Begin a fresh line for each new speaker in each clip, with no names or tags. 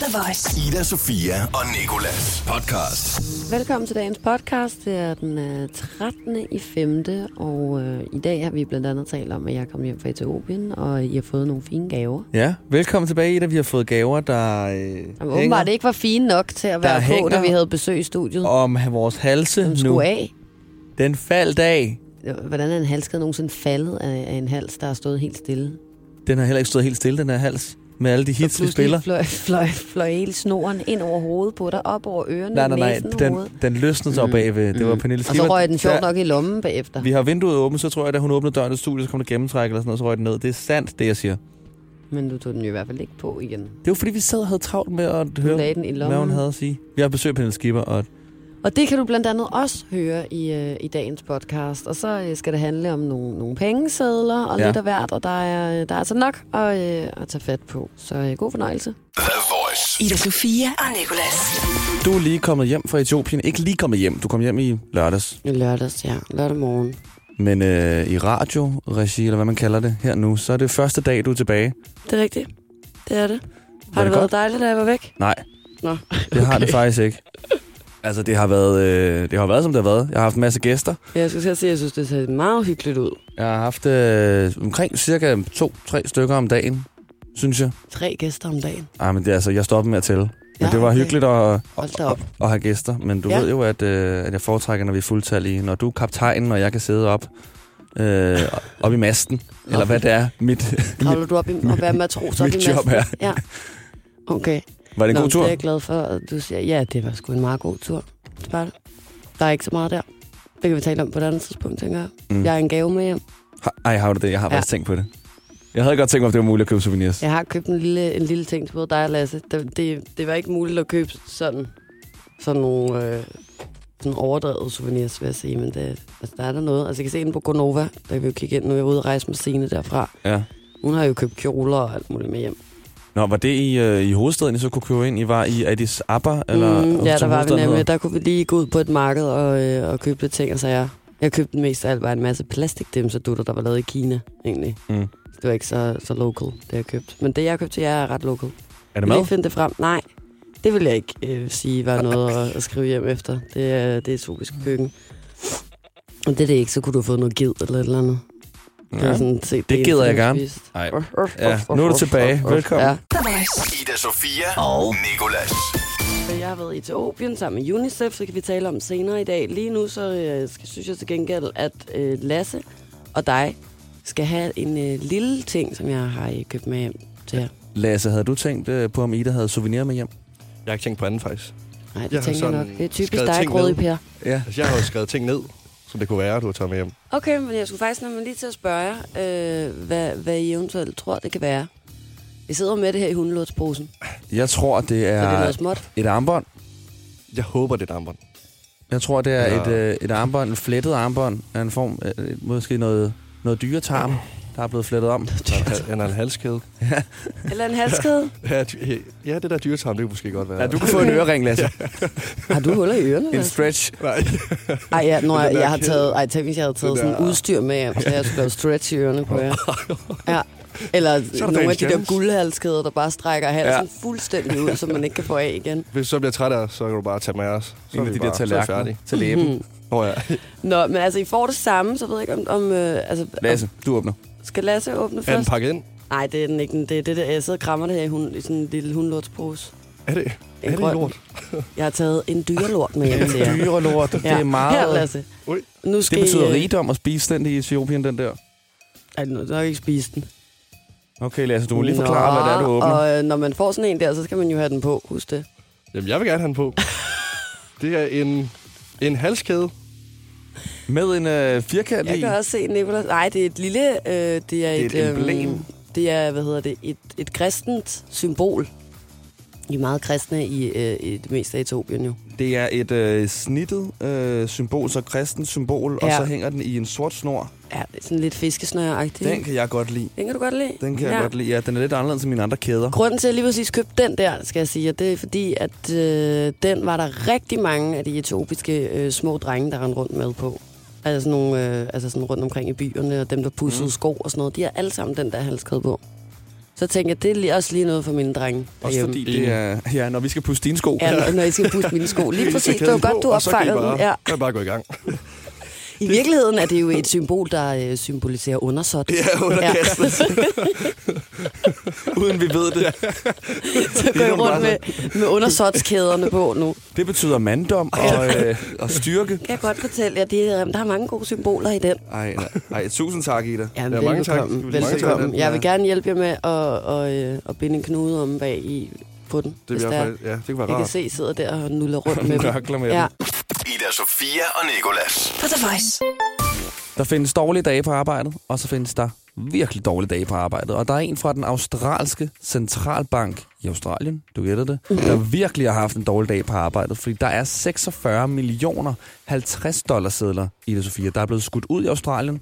The Voice.
Ida, Sofia og Nikolas podcast.
Velkommen til dagens podcast. Det er den øh, 13. i 5. Og øh, i dag har vi blandt andet talt om, at jeg er kommet hjem fra Etiopien, og I har fået nogle fine gaver.
Ja, velkommen tilbage, Ida. Vi har fået gaver, der øh,
Jamen,
hænger
åbenbart ikke var fine nok til at være på, da vi havde besøg i studiet.
om vores halse
Som
nu.
skulle af.
Den faldt af.
Hvordan er en halskade nogensinde faldet af, af en hals, der har stået helt stille?
Den har heller ikke stået helt stille, den her hals. Med alle de hits, vi spiller.
fløj, fløj, fløj hele snoren ind over hovedet på dig, op over ørerne,
Nej, nej, nej.
næsen
Den,
hovedet.
den løsnede sig mm. bagved. Det var Pernille
Og så
Schieber.
røg den sjovt nok i lommen bagefter.
Vi har vinduet åbent, så tror jeg, da hun åbnede døren til studiet, så kom der gennemtræk eller sådan noget, så røg den ned. Det er sandt, det jeg siger.
Men du tog den jo i hvert fald ikke på igen.
Det var fordi, vi sad og havde travlt med at høre,
den i
hvad hun havde at sige. Vi har besøg af Pernille Schieber, og
Og det kan du blandt andet også høre i, øh, i dagens podcast. Og så øh, skal det handle om nogle, nogle pengesedler og
Ja.
lidt af hvert, og der er, der er altså nok at, øh, at tage fat på. Så øh, god fornøjelse.
Ida Sofia og Nikolas.
du er lige kommet hjem fra Etiopien. Ikke lige kommet hjem, du kom hjem i lørdags.
I lørdags, ja. Lørdag morgen.
Men øh, i radio-regi, eller hvad man kalder det her nu, så er det første dag, du er tilbage.
Det er rigtigt. Det er det.
Var
Har
det
det været
godt?
dejligt, da jeg var væk?
Nej,
Nå,
det har det faktisk ikke. Altså, det har, været, øh, det har været, som det har været. Jeg har haft en masse gæster.
Jeg skulle til at sige, at jeg synes, det ser meget hyggeligt ud.
Jeg har haft øh, omkring cirka to-tre stykker om dagen, synes jeg.
Tre gæster om dagen.
Ah, men det, er altså, jeg stoppede med at tælle. Men
Ja,
det var
okay.
hyggeligt at, at, at, at have gæster. Men du
Ja.
ved jo, at, øh, at jeg foretrækker, når vi er fuldtallige. Når du er kaptajnen, og jeg kan sidde op, øh, op i masten. Eller hvad det er. Mit,
Kravler du op i, og være matros op
mit
i
job
masten? Ja. Okay.
Var det en
Nå,
god tur?
Det er jeg glad for, at du siger, ja, det var sgu en meget god tur. Det var det. Der er ikke så meget der. Det kan vi tale om på et andet tidspunkt, tænker jeg.
Mm.
Jeg har en gave med hjem.
Ha- Ej, har du det? Jeg har
Ja.
faktisk tænkt på det. Jeg havde godt tænkt mig, om det var muligt at købe souvenirs.
Jeg har købt en lille, en lille ting til både dig og Lasse. Det, det, det var ikke muligt at købe sådan, sådan nogle øh, sådan overdrevet souvenirs, vil jeg sige. Men det, altså, der er der noget. Altså, jeg kan se den på Gonova. Der kan vi jo kigge ind. Nu er jeg ude og rejse med Signe derfra.
Ja.
Hun har jo købt kjoler og alt muligt med hjem.
Nå, var det i, øh, i hovedstaden, I så kunne købe ind? I var i Addis Abba? Eller,
mm, ja, der var vi nemlig.
hedder?
Der kunne vi lige gå ud på et marked og, øh, og købe lidt ting og sager. Jeg købte mest af alt bare en masse plastikdimserdutter, der var lavet i Kina, egentlig.
Mm.
Det var ikke så, så local, det jeg købte. Men det, jeg købte til jer, er ret local.
Er det mad?
finde det frem? Nej, det vil jeg ikke øh, sige var noget at, at skrive hjem efter. Det er, det er tropisk køkken. Og det er det ikke, så kunne du have fået noget ged eller et eller andet. Det, er
Ja.
sådan set
Det gider jeg gerne.
du spiste.
Ej. Ja, nu er du tilbage. Velkommen.
Ja.
Ida, Sofia og Nikolas.
Så Jeg har været i Etiopien sammen med UNICEF, så kan vi tale om senere i dag. Lige nu så øh, synes jeg til gengæld, at øh, Lasse og dig skal have en øh, lille ting, som jeg har øh, købt med hjem til jer.
Lasse, havde du tænkt øh, på, om Ida havde souvenir med hjem?
Jeg har ikke tænkt på anden, faktisk.
Nej, det
Jeg
tænker jeg nok. Det er typisk dig, Grådig. Per.
Ja.
Altså, jeg har jo skrevet ting ned, som det kunne være, du har taget med hjem.
Okay, men jeg skulle faktisk nemlig lige til at spørge øh, hvad, hvad I eventuelt tror, det kan være. Vi sidder med det her i hundelådsposen,
Jeg tror, det
det er
er
noget småt.
et armbånd.
Jeg håber, det er et armbånd.
Jeg tror, det er
Ja.
et, øh, et armbånd, en flettet armbånd af en form, øh, måske noget, noget dyretarm, der er blevet flettet om.
Eller en, halskæde.
Eller en halskæde.
Ja, ja, det der dyretarm, det kunne måske godt være.
Ja, du kan få en ørering, Lasse.
Har du huller i ørerne?
En stretch.
Nej.
Ej, ja, når jeg,
der
jeg har taget, ej, tænk hvis jeg havde taget sådan
der-
udstyr med hjem, så jeg skulle lave stretch i ørerne på jer. Ja. Eller
der
nogle af de der guldhalskæder, der bare strækker halsen
Ja.
ja. fuldstændig ud, så man ikke kan få af igen.
Hvis du så bliver træt af så kan du bare tage med os. Så
En af de der
bare- er vi
tallerkener til læben.
Mhm.
Nå ja.
Nå, men altså, I får det samme, så ved jeg ikke, om, om øh, altså,
Lasse, du åbner.
Skal Lasse åbne
Er den
først?
pakket ind?
Nej, det er den ikke. Det er det der, jeg sidder og krammer det her i, hund, i sådan en lille hundlortspose.
Er det, er det lort?
Jeg har taget en dyrelort med hjem til jer.
Dyrelort, det er
Her,
meget...
Lasse.
Ui.
Nu skal
Det betyder
I, øh,
rigdom at spise den i Etiopien, den der.
Ej, nu har jeg ikke spist den.
Okay, Lasse, du må lige forklare, hvad det er, du åbner.
Og øh, når man får sådan en der, så skal man jo have den på. Husk det.
Jamen, jeg vil gerne have den på. Det er en, en halskæde.
Med en øh, firkant
Jeg
i.
kan også se, Nicolas. Nej, det er et lille... Øh, det er
Det er
et,
et emblem.
det er, hvad hedder det, et, et kristent symbol. I er meget kristne i, øh, i det meste af Etiopien jo.
Det er et øh, snittet øh, symbol, så kristent symbol, ja. og så hænger den i en sort snor.
Ja, det er sådan lidt fiskesnør-agtigt.
Den kan jeg godt lide.
den kan du godt lide?
Den kan
ja.
jeg godt lide. Ja, den er lidt anderledes end mine andre kæder.
Grunden til, at jeg lige præcis købte den der, skal jeg sige, at det er fordi, at øh, den var der rigtig mange af de etiopiske øh, små drenge, der rendte rundt med på. Altså sådan, nogle, øh, altså sådan rundt omkring i byerne, og dem, der pussede mm. sko og sådan noget. De har alle sammen den der halskæde på. Så tænker jeg, det er også lige noget for mine drenge
Også
derhjemme.
fordi det er, ja, når vi skal puste dine sko.
Ja, når, når I skal puste mine sko. Lige præcis, det var godt, du opfangede den. Ja.
kan I bare gå i gang.
I virkeligheden er det jo et symbol, der øh, symboliserer undersåt.
Ja, underkastelse. Uden vi ved det.
Så går jeg rundt med, med undersåtskæderne på nu.
Det betyder manddom og, øh, og styrke.
Jeg kan godt fortælle jer, det, er- der er mange gode symboler i den.
Ej, nej. Ej, tusind tak, Ida.
Ja,
Ja, mange tak.
velbekomme. Jeg vil
Ja.
gerne hjælpe jer med at, og, øh, at binde en knude om bag i på den.
Det,
hvis
vil
det
jeg,
er.
faktisk- ja, det kan være
Jeg kan
rart.
se, I sidder der og nuller rundt med dem.
Med
Ja.
Ida Sofia og Nikolas.
På The Voice.
Der findes dårlige dage på arbejdet, og så findes der virkelig dårlige dage på arbejdet. Og der er en fra den australske centralbank i Australien, du gætter det, der virkelig har haft en dårlig dag på arbejdet, fordi der er 46 millioner 50 dollar sedler i det, Sofia, der er blevet skudt ud i Australien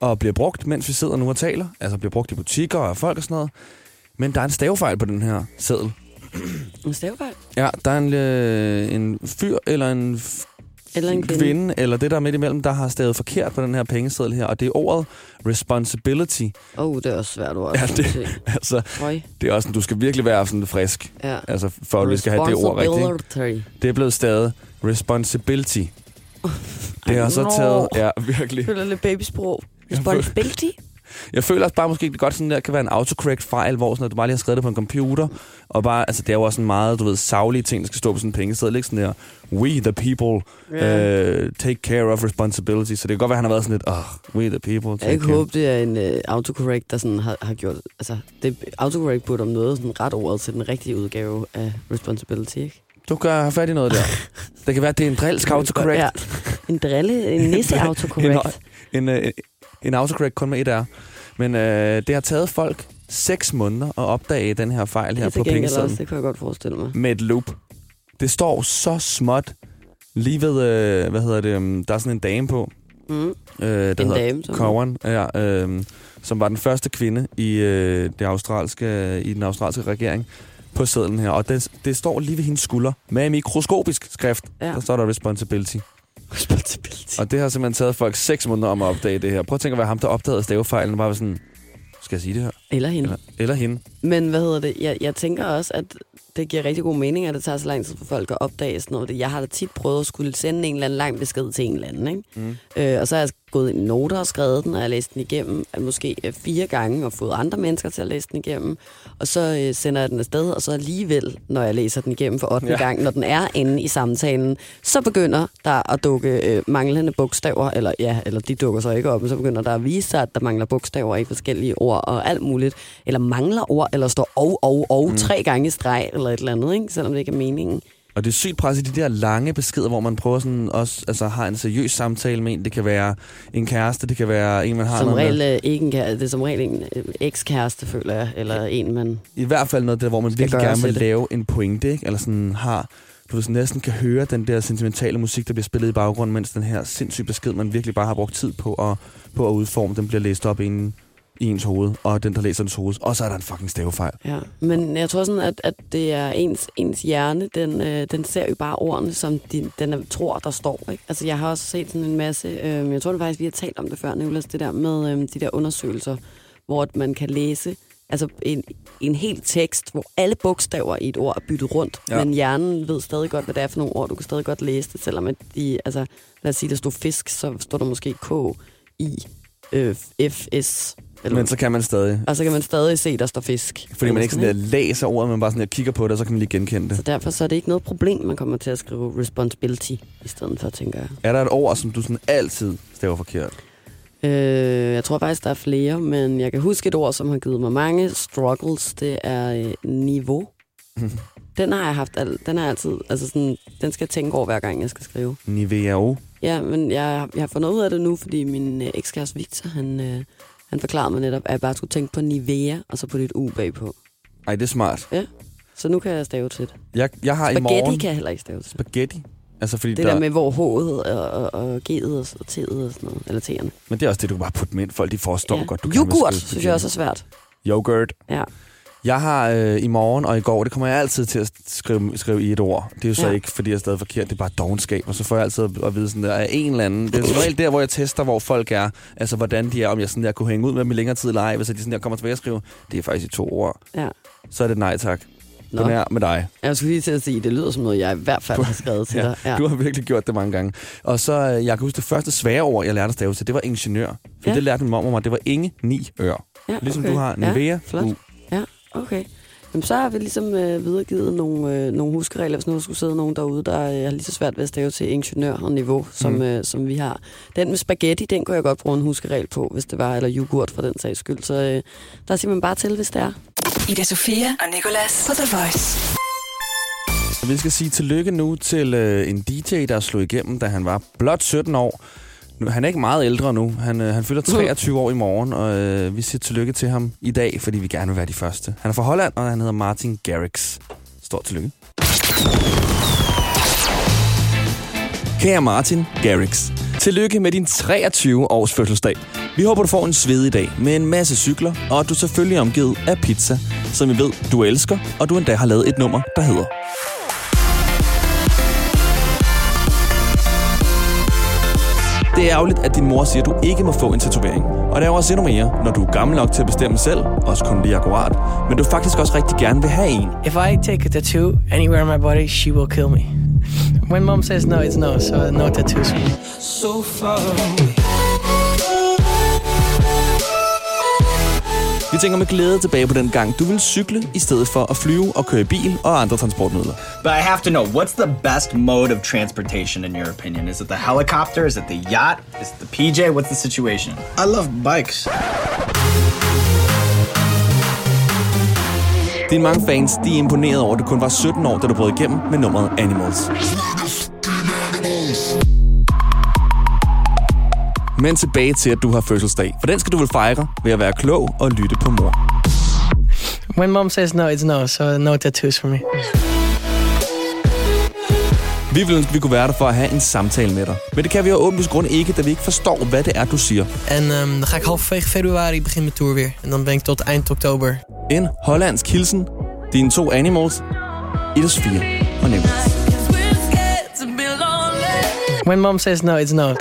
og bliver brugt, mens vi sidder nu og taler. Altså bliver brugt i butikker og folk og sådan noget. Men der er en stavefejl på den her seddel.
En stavefejl?
Ja, der er en, øh, en fyr eller en
Eller en kvinde?
kvinde, eller det der er midt imellem, der har stavet forkert på den her pengeseddel her, og det er ordet responsibility.
Åh, oh, det er også svært ord.
Ja, det-. Altså,
Høj.
det er også sådan, du skal virkelig være sådan frisk,
Ja.
altså, for at vi skal have det ord rigtigt. Det er blevet stavet responsibility. Det har så taget, ja, virkelig.
Jeg føler lidt babysprog. Responsibility?
Jeg føler også bare måske, det godt sådan der kan være en autocorrect fejl, hvor sådan, at du bare lige har skrevet det på en computer, og bare, altså det er jo også en meget, du ved, savlige ting, der skal stå på sådan en pengeseddel, ikke sådan der, we the people
Ja.
uh, take care of responsibility, så det kan godt være, han har været sådan lidt, oh, we the people
Jeg
take
ikke
care.
håbe, det er en uh, autocorrect, der sådan har, har gjort... Altså, det, autocorrect burde om noget sådan ret ordet til den rigtige udgave af responsibility, ikke?
Du kan have fat i noget der. Det kan være, at det er en drilsk autocorrect.
Ja. En drille, en nisse autocorrect.
En, øh, en autocorrect kun med et R. Men øh, det har taget folk seks måneder at opdage den her fejl her
er
på pengesedlen
det kan jeg godt forestille mig.
med et loop. Det står så småt lige ved, øh, hvad hedder det, um, der er sådan en dame på.
Mm.
Øh, der
En
hedder. Cowan, ja, øh, som var den første kvinde i, øh, det australske, i den australske regering på sedlen her. Og det, det står lige ved hendes skulder med mikroskopisk skrift.
Ja.
Der står der responsibility.
Responsibility.
Og det har simpelthen taget folk seks måneder om at opdage det her. Prøv at tænke at være ham, der opdagede stavefejlen, bare var sådan, skal jeg sige det her?
Eller hende.
Eller, eller hende.
Men hvad hedder det? Jeg, jeg tænker også, at det giver rigtig god mening, at det tager så lang tid for folk at opdage sådan noget. Jeg har da tit prøvet at skulle sende en eller anden lang besked til en eller anden, ikke?
Mm.
Øh, og så har jeg gået i noter og skrevet den, og jeg læst den igennem øh, måske øh, fire gange, og fået andre mennesker til at læse den igennem. Og så øh, sender jeg den afsted, og så alligevel, når jeg læser den igennem for 8.
Ja.
Ja. gang, når den er inde i samtalen, så begynder der at dukke øh, manglende bogstaver, eller ja, eller de dukker så ikke op, men så begynder der at vise sig, at der mangler bogstaver i forskellige ord og alt muligt. Eller mangler ord, eller står og, og, og mm. tre gange i streg, eller et eller andet, ikke? selvom det ikke er meningen.
Og det er sygt pres i de der lange beskeder, hvor man prøver sådan også, altså har en seriøs samtale med en. Det kan være en kæreste, det kan være en, man har
Som
noget
regel
med.
øh, ikke en kæreste, det er som regel en øh, ekskæreste, føler jeg, eller en, man...
I hvert fald noget der, hvor man virkelig gerne vil
det.
lave en pointe, ikke? Eller sådan har, du ved, næsten kan høre den der sentimentale musik, der bliver spillet i baggrunden, mens den her sindssyge besked, man virkelig bare har brugt tid på at, på at udforme, den bliver læst op inden i ens hoved, og den, der læser ens hoved, og så er der en fucking stavefejl.
Ja, men jeg tror sådan, at, at det er ens, ens hjerne, den, øh, den ser jo bare ordene, som de, den tror, der står. Ikke? Altså, jeg har også set sådan en masse, øh, jeg tror det faktisk, vi har talt om det før, Nicolas, det der med øh, de der undersøgelser, hvor man kan læse altså en, en hel tekst, hvor alle bogstaver i et ord er byttet rundt,
Ja.
men hjernen ved stadig godt, hvad det er for nogle ord. Du kan stadig godt læse det, selvom at de, altså, lad os sige, der stod fisk, så står der måske K, I, F, S. Eller,
Men så kan man stadig,
og så kan man stadig se, der står fisk.
fordi man ikke sådan der læser ordet, men bare sådan der kigger på det, og så kan man lige genkende det.
Så derfor så er det ikke noget problem, man kommer til at skrive responsibility i stedet for, tænker jeg.
Er der et ord, som du sådan altid staver forkert?
Øh, jeg tror faktisk, der er flere, men jeg kan huske et ord, som har givet mig mange struggles. Det er øh, niveau. Den har jeg haft, al- den har jeg altid, altså sådan, den skal jeg tænke over, hver gang jeg skal skrive.
Nivea
Ja, men jeg, jeg har fundet ud af det nu, fordi min øh, ekskæreste Victor, han, øh, han forklarede mig netop, at jeg bare skulle tænke på Nivea, og så på dit U bagpå.
Ej, det er smart.
Så nu kan jeg stave til det.
Jeg, jeg har i
Spaghetti
morgen...
kan jeg heller ikke stave til.
Spaghetti? Altså, fordi
Det
der,
der med, hvor H'et og, og, og G'et og, og T'et og sådan noget, eller T'erne.
Men det er også det, du kan bare putte med ind. Folk, de forstår
Ja.
godt, du kan
Yoghurt,
skrive
synes jeg også er svært.
Yoghurt.
Ja.
Jeg har øh, i morgen og i går, det kommer jeg altid til at skrive, skrive i et ord. Det er jo så
Ja.
ikke, fordi jeg er stadig forkert, det er bare dogenskab. Og så får jeg altid at, vide sådan der, af en eller anden. Det er som regel der, hvor jeg tester, hvor folk er. Altså, hvordan de er, om jeg sådan der kunne hænge ud med dem i længere tid eller ej. Hvis de sådan der kommer tilbage og skriver, det er faktisk i to ord.
Ja.
Så er det nej tak.
Nå.
Den er med dig.
Jeg skulle lige til at sige, det lyder som noget, jeg i hvert fald har skrevet til dig.
Ja. Du har virkelig gjort det mange gange. Og så, øh, jeg kan huske, det første svære ord, jeg lærte at stave til, det var ingeniør. For
Ja.
ja. det lærte min mor mig, det var inge, ni, ør.
ja,
Ligesom du har Nivea,
Ja, flot.
U.
Ja, okay. Jamen, så har vi ligesom øh, videregivet nogle, øh, nogle huskeregler, hvis nu skulle sidde nogen derude, der øh, har lige så svært ved at stave til ingeniør og niveau, som,
Mm.
øh, som vi har. Den med spaghetti, den kunne jeg godt bruge en huskeregel på, hvis det var, eller yoghurt for den sags skyld. Så øh, der siger man bare til, hvis det er.
Ida Sofia og Nicolas på The Voice.
Vi skal sige tillykke nu til øh, en DJ, der slog igennem, da han var blot 17 år. Nu, han er ikke meget ældre nu. Han, øh, han fylder 23 år i morgen, og øh, vi siger tillykke til ham i dag, fordi vi gerne vil være de første. Han er fra Holland, og han hedder Martin Garrix. Stort tillykke. Kære Martin Garrix, tillykke med din 23 års fødselsdag. Vi håber, du får en svedig dag med en masse cykler, og at du selvfølgelig er omgivet af pizza, som vi ved, du elsker, og du endda har lavet et nummer, der hedder Det er ærgerligt, at din mor siger, at du ikke må få en tatovering. Og det er også endnu mere, når du er gammel nok til at bestemme selv, også kun lige akkurat, men du faktisk også rigtig gerne vil have en.
If I take a tattoo anywhere on my body, she will kill me. When mom says no, it's no, so no tattoos. So far away.
Vi tænker med glæde tilbage på den gang, du vil cykle i stedet for at flyve og køre i bil og andre transportmidler.
But I have to know what's the best mode of transportation in your opinion? Is it the helicopter? Is it the yacht? Is it the PJ? What's the situation?
I love bikes.
Dine mange fans, de er imponeret over, at du kun var 17 år, da du brød igennem med nummeret Animals. Men tilbage til, at du har fødselsdag. For den skal du vel fejre ved at være klog og lytte på mor.
When mom says no, it's no, so no tattoos for me.
Vi ville ønske, at vi kunne være der for at have en samtale med dig. Men det kan vi af åbenlyst grund ikke, da vi ikke forstår, hvad det er, du siger.
En um, dan ga ik halverwege februari begin mijn tour weer. En dan ben ik tot eind oktober.
En hollandsk hilsen. Dine to animals. Ida Sofia og Nicholas.
When mom says no, it's no.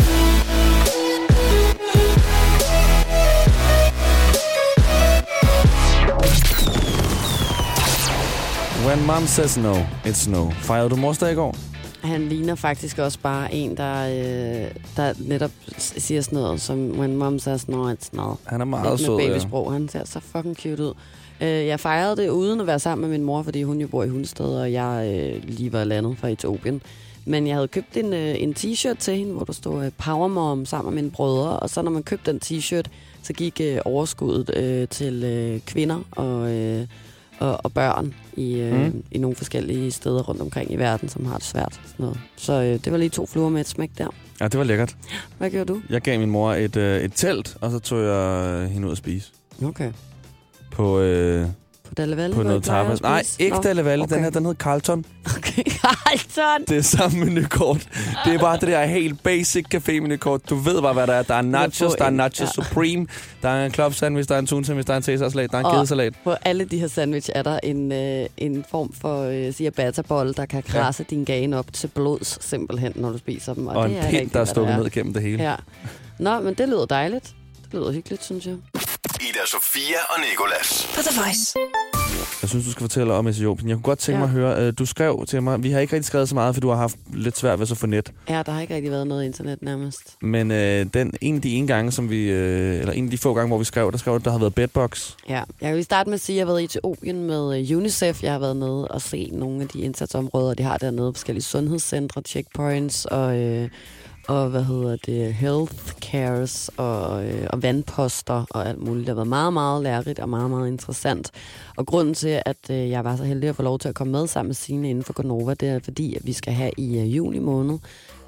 When mom says no, it's no. Fejrede du morsdag i går?
Han ligner faktisk også bare en, der, øh, der netop siger sådan noget, som when mom says no, it's no.
Han er meget
Lidt
sød,
med
ja.
babysprog. Han ser så fucking cute ud. Øh, jeg fejrede det uden at være sammen med min mor, fordi hun jo bor i Hundested, og jeg øh, lige var landet fra Etiopien. Men jeg havde købt en, øh, en t-shirt til hende, hvor der stod øh, Power Mom sammen med mine brødre. Og så når man købte den t-shirt, så gik øh, overskuddet øh, til øh, kvinder og, øh, og, og børn i, øh,
Mm.
i nogle forskellige steder rundt omkring i verden, som har det svært. Sådan noget. Så øh, det var lige to fluer med et smæk der.
Ja, det var lækkert.
Hvad gjorde du?
Jeg gav min mor et, øh, et telt, og så tog jeg hende ud at spise.
Okay.
På, øh,
Valle?
på noget tapas. Nej, ikke
Nå,
Dalle Valle. Den
okay.
her, den hed Carlton.
Okay, Carlton!
Det er samme menukort. Det er bare det der helt basic café-menukort. Du ved bare, hvad der er. Der er nachos, der er nachos
ja.
Supreme, der er en club sandwich, der er en tun sandwich, der er en Caesar-salat, der er en gedesalat.
På alle de her sandwich er der en, øh, en form for øh, ciabatta-bolle, der kan krasse ja. din gane op til blods simpelthen, når du spiser dem. Og,
Og
det
en
er
pind,
rigtig,
der er stukket ned gennem det hele.
Ja. Nå, men det lyder dejligt. Det lyder hyggeligt, synes jeg.
Ida Sofia og Nicolas.
På The Voice.
Jeg synes, du skal fortælle om Etiopien. Jeg kunne godt tænke
Ja.
mig at høre, øh, du skrev til mig, vi har ikke rigtig skrevet så meget, for du har haft lidt svært ved at få net.
Ja, der har ikke rigtig været noget internet nærmest.
Men øh, den, en af de ene gange, som vi, øh, eller en af de få gange, hvor vi skrev, der skrev, du, der har været bedbox.
Ja, jeg vil starte med at sige, at jeg har været i Etiopien med øh, UNICEF. Jeg har været nede og se nogle af de indsatsområder, de har dernede. Forskellige sundhedscentre, checkpoints og, øh, og hvad hedder det, health cares og, øh, og vandposter og alt muligt. Det har været meget, meget lærerigt og meget, meget interessant. Og grunden til, at øh, jeg var så heldig at få lov til at komme med sammen med Signe inden for Gonova, det er fordi, at vi skal have i øh, juni måned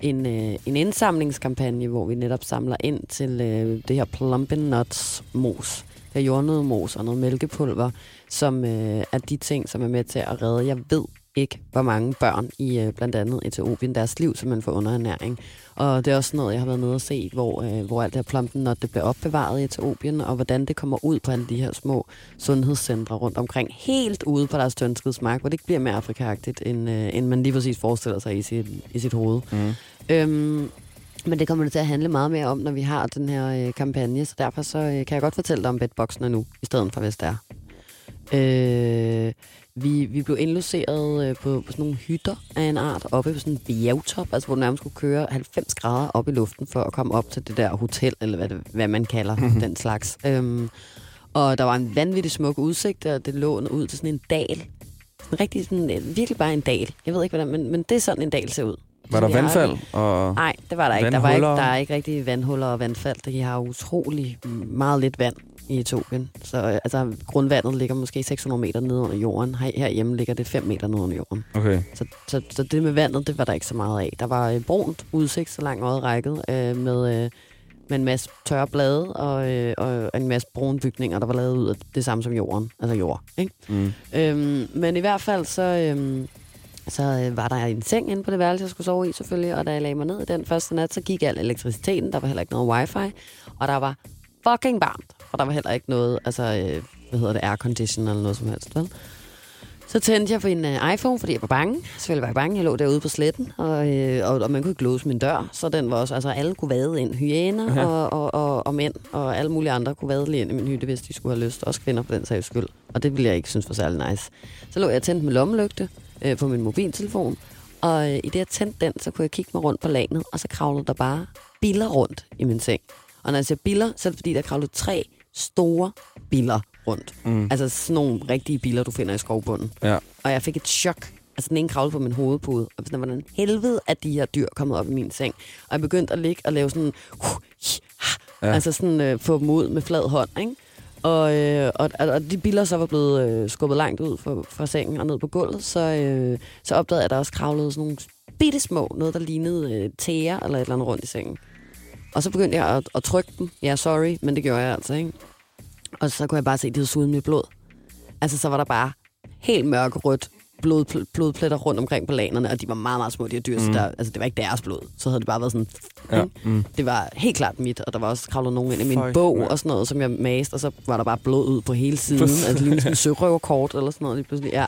en, øh, en indsamlingskampagne, hvor vi netop samler ind til øh, det her plumpin nuts mos. Det er jordnødmos og noget mælkepulver, som øh, er de ting, som er med til at redde. Jeg ved, ikke, hvor mange børn i øh, blandt andet Etiopien, deres liv simpelthen får underernæring. Og det er også noget, jeg har været nede og set, hvor, øh, hvor alt det her plumpen, når det bliver opbevaret i Etiopien, og hvordan det kommer ud på alle de her små sundhedscentre rundt omkring, helt ude på deres tønskidsmark, hvor det ikke bliver mere afrikagtigt, end, øh, end man lige præcis forestiller sig i sit, i sit hoved.
Mm.
Øhm, men det kommer det til at handle meget mere om, når vi har den her øh, kampagne, så derfor så, øh, kan jeg godt fortælle dig om bedboksene nu, i stedet for hvis det er. Øh, vi, vi blev indlogeret øh, på, på sådan nogle hytter af en art, oppe på sådan en bjergtop, altså hvor du nærmest skulle køre 90 grader op i luften for at komme op til det der hotel, eller hvad, det, hvad man kalder den slags. Øhm, og der var en vanvittig smuk udsigt, og det lå ud til sådan en dal. Sådan rigtig sådan, øh, virkelig bare en dal. Jeg ved ikke, hvordan, men, men det er sådan en dal ser ud.
Var der vandfald? Og...
Nej, det var der ikke. Der, var ikke. Der er ikke rigtig vandhuller og vandfald. De har utrolig meget lidt vand i Etiopien. Så øh, altså, grundvandet ligger måske 600 meter nede under jorden. Her, herhjemme ligger det 5 meter nede under jorden.
Okay.
Så, så, så det med vandet, det var der ikke så meget af. Der var øh, brunt udsigt, så langt øjet rækket, øh, med, øh, med en masse tørre blade og, øh, og en masse brune bygninger, der var lavet ud af det samme som jorden. Altså jord, ikke?
Mm.
Øhm, men i hvert fald så, øhm, så øh, var der en seng inde på det værelse, jeg skulle sove i selvfølgelig, og da jeg lagde mig ned i den første nat, så gik al elektriciteten, der var heller ikke noget wifi, og der var fucking varmt, og der var heller ikke noget, altså, øh, hvad hedder det, aircondition eller noget som helst, vel? Så tændte jeg på en uh, iPhone, fordi jeg var bange. Selvfølgelig var jeg bange. Jeg lå derude på sletten, og, øh, og, og man kunne ikke låse min dør. Så den var også, altså alle kunne vade ind. Hyæner
Ja.
og, og, og, og mænd og alle mulige andre kunne vade ind i min hytte, hvis de skulle have lyst. Også kvinder for den sags skyld. Og det ville jeg ikke synes var særlig nice. Så lå jeg tændt med lommelygte øh, på min mobiltelefon. Og øh, i det, jeg tændte den, så kunne jeg kigge mig rundt på lanet, og så kravlede der bare biller rundt i min seng. Og når jeg siger biller, så er det fordi, der kravlede tre store biller rundt.
Mm.
Altså sådan nogle rigtige biler, du finder i skovbunden.
Ja.
Og jeg fik et chok. Altså den ene kravlede på min hovedpude. Og sådan, hvordan helvede er de her dyr kommet op i min seng. Og jeg begyndte at ligge og lave sådan...
Ja.
Ja. Altså sådan øh, få dem ud med flad hånd, ikke? Og, øh, og, og de biller så var blevet øh, skubbet langt ud fra, fra sengen og ned på gulvet, så, øh, så opdagede jeg, at der også kravlede sådan nogle bitte små, noget der lignede øh, tæer eller et eller andet rundt i sengen. Og så begyndte jeg at, at trykke dem. Ja, sorry, men det gjorde jeg altså, ikke? Og så kunne jeg bare se, at de havde suget mit blod. Altså, så var der bare helt mørkerødt blod, blodpletter rundt omkring på lanerne, og de var meget, meget små, de her dyr, mm. så der, altså, det var ikke deres blod. Så havde det bare været sådan...
Ja. Mm.
Det var helt klart mit, og der var også kravlet nogen ind i min
Fuck,
bog
mand.
og sådan noget, som jeg maste, og så var der bare blod ud på hele siden. altså lige sådan en sørøverkort eller sådan noget lige pludselig. Ja.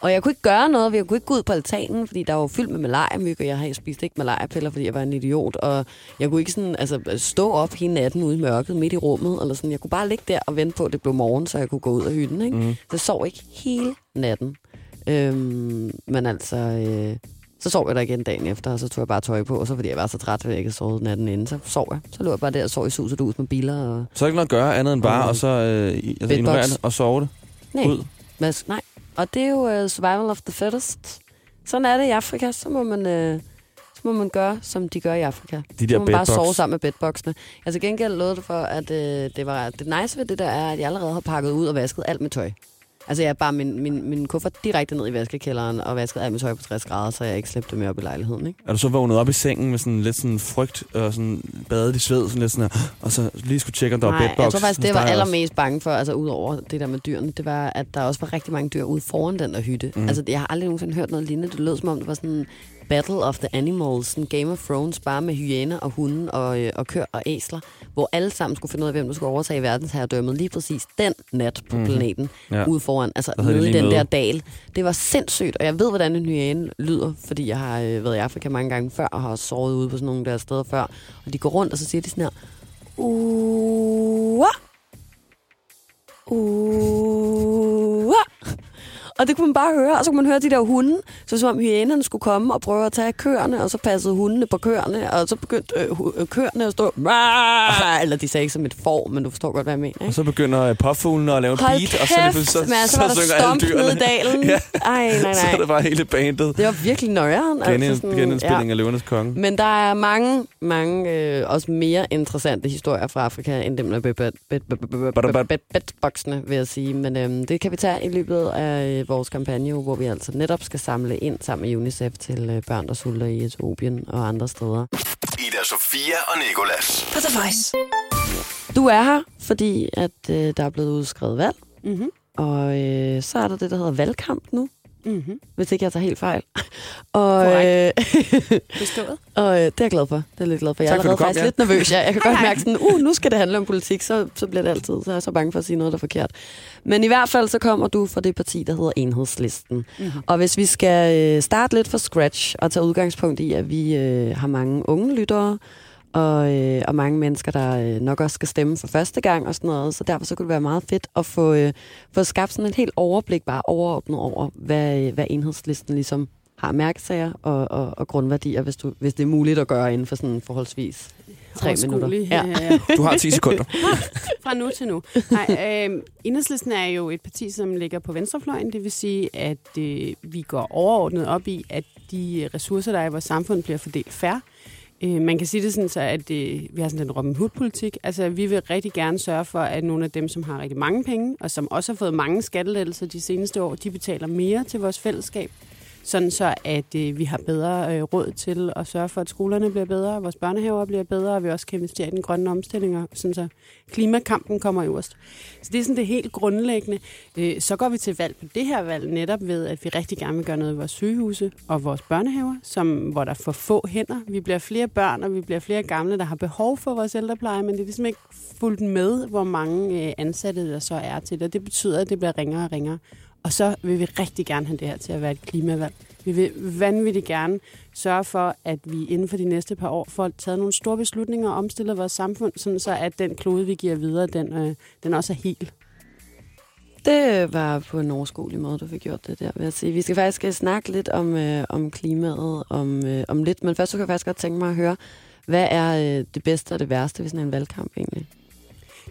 Og jeg kunne ikke gøre noget, jeg kunne ikke gå ud på altanen, fordi der var fyldt med malariamyg, og jeg havde spist ikke malariapiller, fordi jeg var en idiot. Og jeg kunne ikke sådan, altså, stå op hele natten ude i mørket midt i rummet. Eller sådan. Jeg kunne bare ligge der og vente på, at det blev morgen, så jeg kunne gå ud af hytten. Ikke? Mm. Så jeg sov ikke hele natten. Øhm, men altså, øh, så sov jeg der igen dagen efter, og så tog jeg bare tøj på. Og så fordi jeg var så træt, at jeg ikke sovet natten inden, så sov jeg. Så lå jeg bare der og sov i sus og dus med biler. Og...
Så er ikke noget at gøre andet end bare,
Mm.
og så øh, altså, ignorere det og sove det
Nej.
ud.
Hvad, nej. Og det er jo uh, survival of the fittest. Sådan er det i Afrika. Så må man, så må man gøre, som de gør i Afrika.
De der
så må man bare sove sammen med bedboksene. Jeg til gengæld lovet det for, at uh, det var det nice ved det der er, at jeg allerede har pakket ud og vasket alt med tøj. Altså jeg bare min, min, min kuffert direkte ned i vaskekælderen og vasket alt med tøj på 60 grader, så jeg ikke slæbte det med op i lejligheden. Ikke?
Er du så vågnet op i sengen med sådan lidt sådan frygt og sådan badet i sved, sådan lidt sådan her, og så lige skulle tjekke, om der var
Nej,
bedbox?
jeg tror faktisk, det var allermest bange for, altså udover det der med dyrene, det var, at der også var rigtig mange dyr ude foran den der hytte. Mm. Altså, jeg har aldrig nogensinde hørt noget lignende. Det lød som om, det var sådan Battle of the Animals, sådan Game of Thrones, bare med hyæner og hunde og, øh, og kør og æsler, hvor alle sammen skulle finde ud af, hvem der skulle overtage verdensherredømmet lige præcis den nat på
Mhm.
planeten,
Ja.
ude foran, altså nede i den
møde.
der dal. Det var sindssygt, og jeg ved, hvordan en hyæne lyder, fordi jeg har øh, været i Afrika mange gange før, og har sovet ude på sådan nogle der steder før, og de går rundt, og så siger de sådan her, Uah! Uh, og det kunne man bare høre, og så kunne man høre de der hunde, så som om hyænerne skulle komme og prøve at tage køerne, og så passede hundene på køerne, og så begyndte øh, øh, køerne at stå, "Rah!" eller de sagde ikke som et får, men du forstår godt, hvad jeg mener,
Og
ikke?
så begynder øh, påfuglene at lave en
Hold
beat,
kæft,
og så, lige pludselig
men så var der
synger alle dyrene.
nede i dalen.
ja,
Ej, nej,
så er
nej.
det bare hele bandet.
Det var virkelig nøjeren. Altså
genindspilling af Løvernes Konge.
Men der er mange, mange øh, også mere interessante historier fra Afrika, end dem, der bed- bedboksene, vil jeg sige. Men øhm, det kan vi tage i løbet af øh, vores kampagne, hvor vi altså netop skal samle ind sammen med UNICEF til øh, børn, der sulter i Etiopien og andre steder.
Ida Sofia og Nikolas.
På The Voice.
Du er her, fordi at øh, der er blevet udskrevet valg,
Mm-hmm.
og øh, så er der det, der hedder valgkamp nu.
Mm-hmm.
hvis ikke jeg tager helt fejl. Og, øh,
Forstået.
og øh, det er jeg glad for. Det er jeg lidt glad for. Jeg er
Tak,
allerede
kom,
faktisk
ja.
lidt nervøs. Jeg, jeg kan godt mærke sådan, uh, nu skal det handle om politik, så, så bliver det altid. Så er jeg så bange for at sige noget, der er forkert. Men i hvert fald så kommer du fra det parti, der hedder Enhedslisten.
Mm-hmm.
Og hvis vi skal øh, starte lidt fra scratch og tage udgangspunkt i, at vi øh, har mange unge lyttere, og, øh, og mange mennesker, der øh, nok også skal stemme for første gang og sådan noget, så derfor så kunne det være meget fedt at få, øh, få skabt sådan et helt overblik, bare overordnet over, hvad, øh, hvad enhedslisten ligesom har mærkesager og, og, og grundværdier, hvis, du, hvis det er muligt at gøre inden for sådan forholdsvis tre minutter.
Ja.
Ja.
Ja.
Du har 10 sekunder.
Fra nu til nu. Nej, øh, Enhedslisten er jo et parti, som ligger på venstrefløjen. Det vil sige, at øh, vi går overordnet op i, at de ressourcer, der er i vores samfund, bliver fordelt færre. Øh, man kan sige det sådan, så at øh, vi har sådan en Robin Hood-politik. Altså, vi vil rigtig gerne sørge for, at nogle af dem, som har rigtig mange penge, og som også har fået mange skattelettelser de seneste år, de betaler mere til vores fællesskab. Sådan så, at øh, vi har bedre øh, råd til at sørge for, at skolerne bliver bedre, vores børnehaver bliver bedre, og vi også kan investere i den grønne omstilling, og sådan så klimakampen kommer øverst. Så det er sådan det helt grundlæggende. Øh, så går vi til valg på det her valg netop ved, at vi rigtig gerne vil gøre noget i vores sygehuse og vores børnehaver, som, hvor der er for få hænder. Vi bliver flere børn, og vi bliver flere gamle, der har behov for vores ældrepleje, men det er ligesom ikke fuldt med, hvor mange øh, ansatte der så er til det. Det betyder, at det bliver ringere og ringere. Og så vil vi rigtig gerne have det her til at være et klimavalg. Vi vil vanvittigt gerne sørge for, at vi inden for de næste par år får taget nogle store beslutninger og omstillet vores samfund, sådan så at den klode, vi giver videre, den, øh, den også er helt.
Det var på en overskuelig måde, du fik gjort det der, vil jeg sige. Vi skal faktisk øh, snakke lidt om, øh, om klimaet om, øh, om lidt, men først så kan jeg faktisk godt tænke mig at høre, hvad er øh, det bedste og det værste ved sådan en valgkamp egentlig?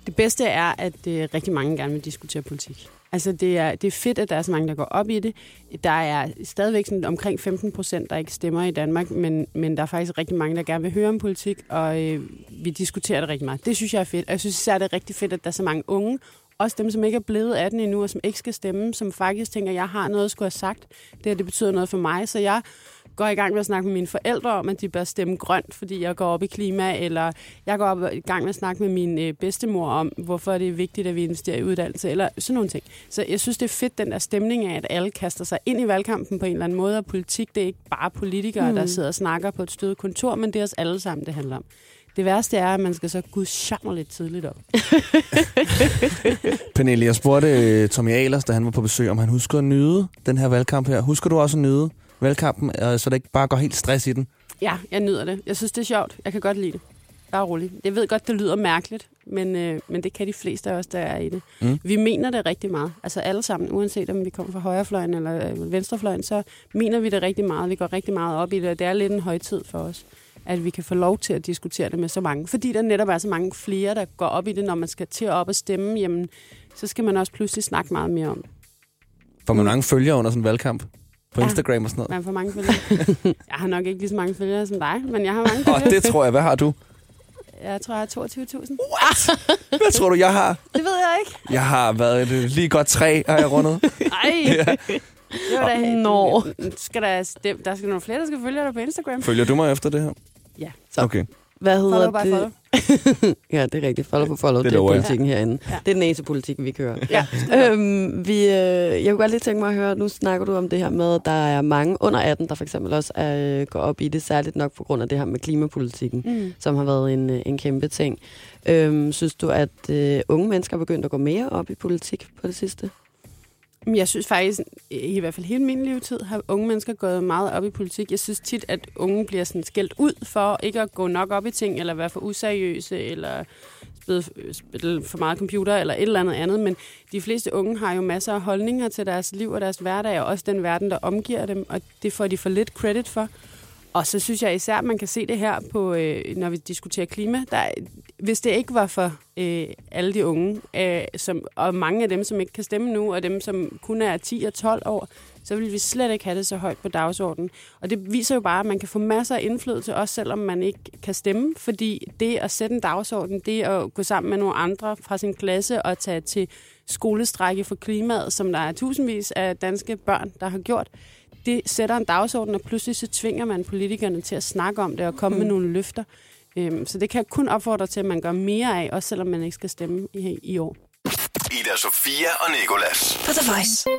Det bedste er, at øh, rigtig mange gerne vil diskutere politik. Altså, det er, det er fedt, at der er så mange, der går op i det. Der er stadigvæk sådan omkring 15 procent, der ikke stemmer i Danmark, men, men der er faktisk rigtig mange, der gerne vil høre om politik, og øh, vi diskuterer det rigtig meget. Det synes jeg er fedt, og jeg synes især, det er rigtig fedt, at der er så mange unge, også dem, som ikke er blevet 18 endnu, og som ikke skal stemme, som faktisk tænker, at jeg har noget at skulle have sagt. Det her, det betyder noget for mig, så jeg går i gang med at snakke med mine forældre om, at de bør stemme grønt, fordi jeg går op i klima, eller jeg går op i gang med at snakke med min øh, bedstemor om, hvorfor det er vigtigt, at vi investerer i uddannelse, eller sådan nogle ting. Så jeg synes, det er fedt, den der stemning af, at alle kaster sig ind i valgkampen på en eller anden måde, og politik, det er ikke bare politikere, mm. der sidder og snakker på et støde kontor, men det er os alle sammen, det handler om. Det værste er, at man skal så gudsjammer lidt tidligt op.
Pernille, jeg spurgte øh, Tommy Ahlers, da han var på besøg, om han husker at nyde den her valgkamp her. Husker du også at nyde valgkampen, øh, så det ikke bare går helt stress i den?
Ja, jeg nyder det. Jeg synes, det er sjovt. Jeg kan godt lide det. Bare roligt. Jeg ved godt, det lyder mærkeligt, men, øh, men det kan de fleste af os, der er i det. Mm. Vi mener det rigtig meget. Altså alle sammen, uanset om vi kommer fra højrefløjen eller øh, venstrefløjen, så mener vi det rigtig meget. Vi går rigtig meget op i det, og det er lidt en højtid for os at vi kan få lov til at diskutere det med så mange. Fordi der netop er så mange flere, der går op i det, når man skal til at op og stemme, jamen, så skal man også pludselig snakke meget mere om det.
Får man mange følgere under sådan en valgkamp? På
Ja.
Instagram og sådan noget?
Man får mange følgere. jeg har nok ikke lige så mange følgere som dig, men jeg har mange
Åh,
følgere.
det tror jeg. Hvad har du?
Jeg tror, jeg har 22.000.
Hvad tror du, jeg har?
Det ved jeg ikke.
Jeg har været lige godt tre, har jeg rundet.
Ej.
Ja.
Det var da,
Nå.
Skal der, der skal nogle flere, der skal følge dig på Instagram.
Følger du mig efter det her?
Ja.
Så.
Okay.
Hvad hedder
Follow
det?
follow.
ja, det er rigtigt. Follow på follow.
Det
Det, er politikken herinde.
Ja.
Det er den eneste politik, vi kører.
Ja.
Øhm, vi, øh, jeg kunne godt lige tænke mig at høre, nu snakker du om det her med, at der er mange under 18, der for eksempel også er, øh, går op i det, særligt nok på grund af det her med klimapolitikken,
Mm.
som har været en, øh, en kæmpe ting. Øhm, synes du, at øh, unge mennesker er begyndt at gå mere op i politik på det sidste?
Jeg synes faktisk, i hvert fald hele min levetid, har unge mennesker gået meget op i politik. Jeg synes tit, at unge bliver sådan skældt ud for ikke at gå nok op i ting, eller være for useriøse, eller spille, for meget computer, eller et eller andet andet. Men de fleste unge har jo masser af holdninger til deres liv og deres hverdag, og også den verden, der omgiver dem, og det får de for lidt credit for. Og så synes jeg især, at man kan se det her, på, øh, når vi diskuterer klima. Der, hvis det ikke var for øh, alle de unge, øh, som, og mange af dem, som ikke kan stemme nu, og dem, som kun er 10 og 12 år, så vil vi slet ikke have det så højt på dagsordenen. Og det viser jo bare, at man kan få masser af indflydelse, også selvom man ikke kan stemme, fordi det at sætte en dagsorden, det at gå sammen med nogle andre fra sin klasse og tage til skolestrække for klimaet, som der er tusindvis af danske børn, der har gjort, det sætter en dagsorden, og pludselig så tvinger man politikerne til at snakke om det og komme mm. med nogle løfter. Øhm, så det kan jeg kun opfordre til, at man gør mere af, også selvom man ikke skal stemme i, i år.
Ida Sofia og Nikolas.
På The Voice.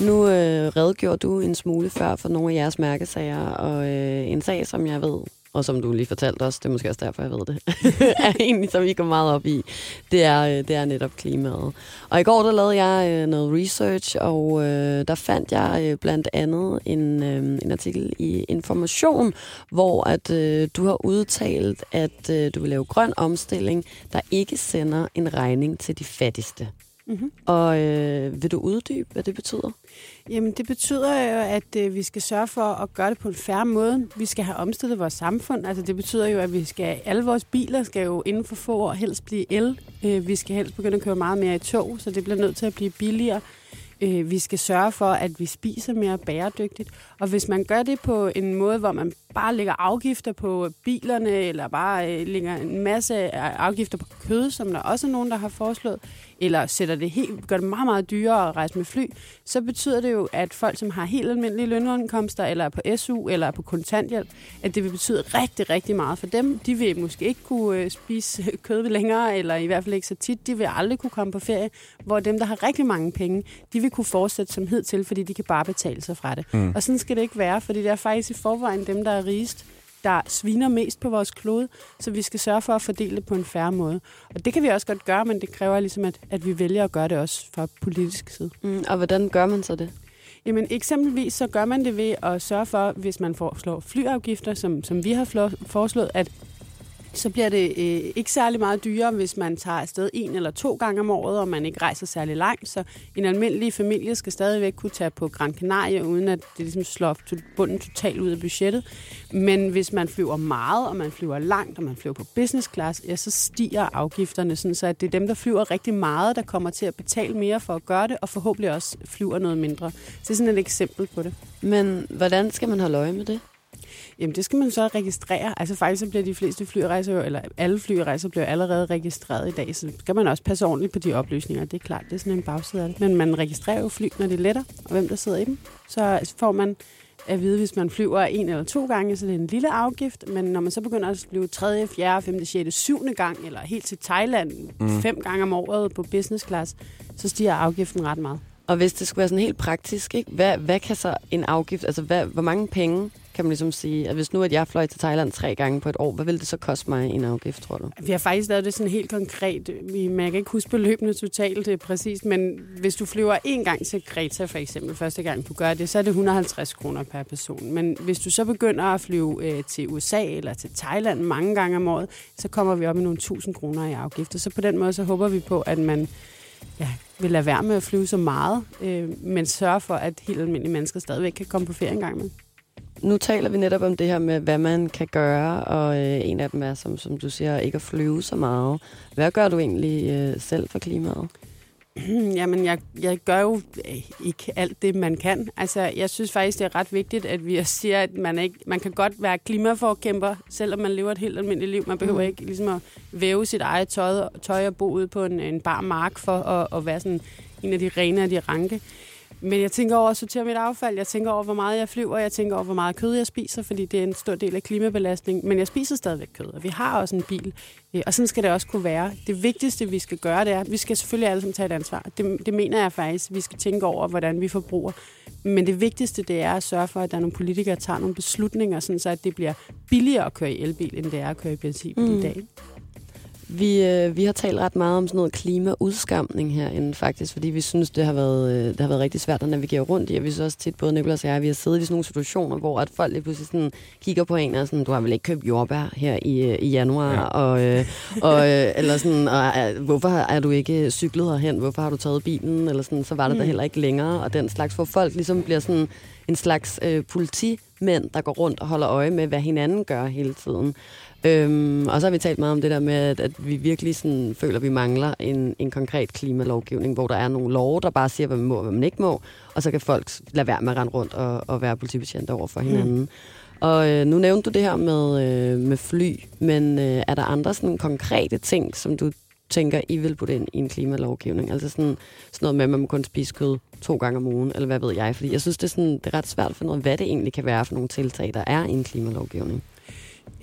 Nu øh, redegjorde du en smule før for nogle af jeres mærkesager, og øh, en sag, som jeg ved, og som du lige fortalte os, det er måske også derfor, jeg ved det, er egentlig, som I går meget op i, det er, øh, det er netop klimaet. Og i går, der lavede jeg øh, noget research, og øh, der fandt jeg øh, blandt andet en, øh, en artikel i Information, hvor at øh, du har udtalt, at øh, du vil lave grøn omstilling, der ikke sender en regning til de fattigste.
Mm-hmm.
Og øh, vil du uddybe, hvad det betyder?
Jamen, det betyder jo, at øh, vi skal sørge for at gøre det på en færre måde. Vi skal have omstillet vores samfund. Altså, det betyder jo, at vi skal, alle vores biler skal jo inden for få år helst blive el. Øh, vi skal helst begynde at køre meget mere i tog, så det bliver nødt til at blive billigere. Øh, vi skal sørge for, at vi spiser mere bæredygtigt. Og hvis man gør det på en måde, hvor man bare lægger afgifter på bilerne, eller bare øh, lægger en masse øh, afgifter på kød, som der også er nogen, der har foreslået, eller sætter det helt, gør det meget, meget dyrere at rejse med fly, så betyder det jo, at folk, som har helt almindelige lønindkomster, eller er på SU, eller er på kontanthjælp, at det vil betyde rigtig, rigtig meget for dem. De vil måske ikke kunne øh, spise kød længere, eller i hvert fald ikke så tit. De vil aldrig kunne komme på ferie, hvor dem, der har rigtig mange penge, de vil kunne fortsætte som hidtil, fordi de kan bare betale sig fra det. Mm. Og sådan skal det ikke være, fordi det er faktisk i forvejen dem, der er rigest, der sviner mest på vores klode, så vi skal sørge for at fordele det på en færre måde. Og det kan vi også godt gøre, men det kræver ligesom, at, at vi vælger at gøre det også fra politisk side.
Mm, og hvordan gør man så det?
Jamen eksempelvis så gør man det ved at sørge for, hvis man foreslår flyafgifter, som, som vi har foreslået, at så bliver det øh, ikke særlig meget dyrere, hvis man tager afsted en eller to gange om året, og man ikke rejser særlig langt. Så en almindelig familie skal stadigvæk kunne tage på Gran Canaria, uden at det ligesom slår bunden totalt ud af budgettet. Men hvis man flyver meget, og man flyver langt, og man flyver på business class, ja, så stiger afgifterne, sådan så at det er dem, der flyver rigtig meget, der kommer til at betale mere for at gøre det, og forhåbentlig også flyver noget mindre. Så det er sådan et eksempel på det.
Men hvordan skal man holde øje med det?
Jamen, det skal man så registrere. Altså faktisk så bliver de fleste flyrejser, eller alle flyrejser bliver allerede registreret i dag, så skal man også passe ordentligt på de oplysninger. Det er klart, det er sådan en bagside af det. Men man registrerer jo fly, når det letter, og hvem der sidder i dem. Så får man at vide, hvis man flyver en eller to gange, så det er en lille afgift, men når man så begynder at flyve tredje, fjerde, femte, sjette, syvende gang, eller helt til Thailand mm. fem gange om året på business class, så stiger afgiften ret meget.
Og hvis det skulle være sådan helt praktisk, ikke? Hvad, hvad kan så en afgift, altså hvad, hvor mange penge kan man ligesom sige, at hvis nu at jeg fløj til Thailand tre gange på et år, hvad ville det så koste mig en afgift, tror du?
Vi har faktisk lavet det sådan helt konkret. Vi, man kan ikke huske beløbene totalt det præcis, præcist, men hvis du flyver en gang til Greta for eksempel, første gang du gør det, så er det 150 kroner per person. Men hvis du så begynder at flyve øh, til USA eller til Thailand mange gange om året, så kommer vi op i nogle tusind kroner i afgifter. Så på den måde så håber vi på, at man ja, vil lade være med at flyve så meget, øh, men sørge for, at helt almindelige mennesker stadigvæk kan komme på ferie en gang med.
Nu taler vi netop om det her med, hvad man kan gøre, og øh, en af dem er, som, som du siger, ikke at flyve så meget. Hvad gør du egentlig øh, selv for klimaet?
Jamen, jeg, jeg gør jo ikke alt det, man kan. Altså, jeg synes faktisk, det er ret vigtigt, at vi siger, at man, ikke, man kan godt være klimaforkæmper, selvom man lever et helt almindeligt liv. Man behøver mm. ikke ligesom at væve sit eget tøj, tøj og bo ude på en, en bar mark for at, at være sådan en af de rene og de ranke. Men jeg tænker over at sortere mit affald, jeg tænker over, hvor meget jeg flyver, jeg tænker over, hvor meget kød jeg spiser, fordi det er en stor del af klimabelastning. Men jeg spiser stadigvæk kød, og vi har også en bil. Øh, og sådan skal det også kunne være. Det vigtigste, vi skal gøre, det er, at vi skal selvfølgelig alle sammen tage et ansvar. Det, det mener jeg faktisk. Vi skal tænke over, hvordan vi forbruger. Men det vigtigste, det er at sørge for, at der er nogle politikere, der tager nogle beslutninger, sådan så at det bliver billigere at køre i elbil, end det er at køre i benzinbil mm. i dag.
Vi, øh, vi har talt ret meget om sådan noget klimaudskamning herinde faktisk, fordi vi synes, det har været, øh, det har været rigtig svært at navigere rundt i, og vi synes også tit, både Nicolas og jeg, vi har siddet i sådan nogle situationer, hvor at folk lige pludselig sådan kigger på en og sådan, du har vel ikke købt jordbær her i, øh, i januar, ja. og, øh, og, øh, eller sådan, og, øh, hvorfor er du ikke cyklet herhen, hvorfor har du taget bilen, eller sådan, så var det mm. der heller ikke længere, og den slags, hvor folk ligesom bliver sådan en slags øh, politimænd, der går rundt og holder øje med, hvad hinanden gør hele tiden. Øhm, og så har vi talt meget om det der med, at, at vi virkelig sådan, føler, at vi mangler en, en konkret klimalovgivning, hvor der er nogle love, der bare siger, hvad man må og hvad man ikke må, og så kan folk lade være med at rende rundt og, og være politibetjente over for hinanden. Mm. Og øh, nu nævnte du det her med, øh, med fly, men øh, er der andre sådan konkrete ting, som du tænker, I vil putte ind i en klimalovgivning? Altså sådan, sådan noget med, at man må kun spise kød to gange om ugen, eller hvad ved jeg? Fordi jeg synes, det er, sådan, det er ret svært at finde ud af, hvad det egentlig kan være for nogle tiltag, der er i en klimalovgivning.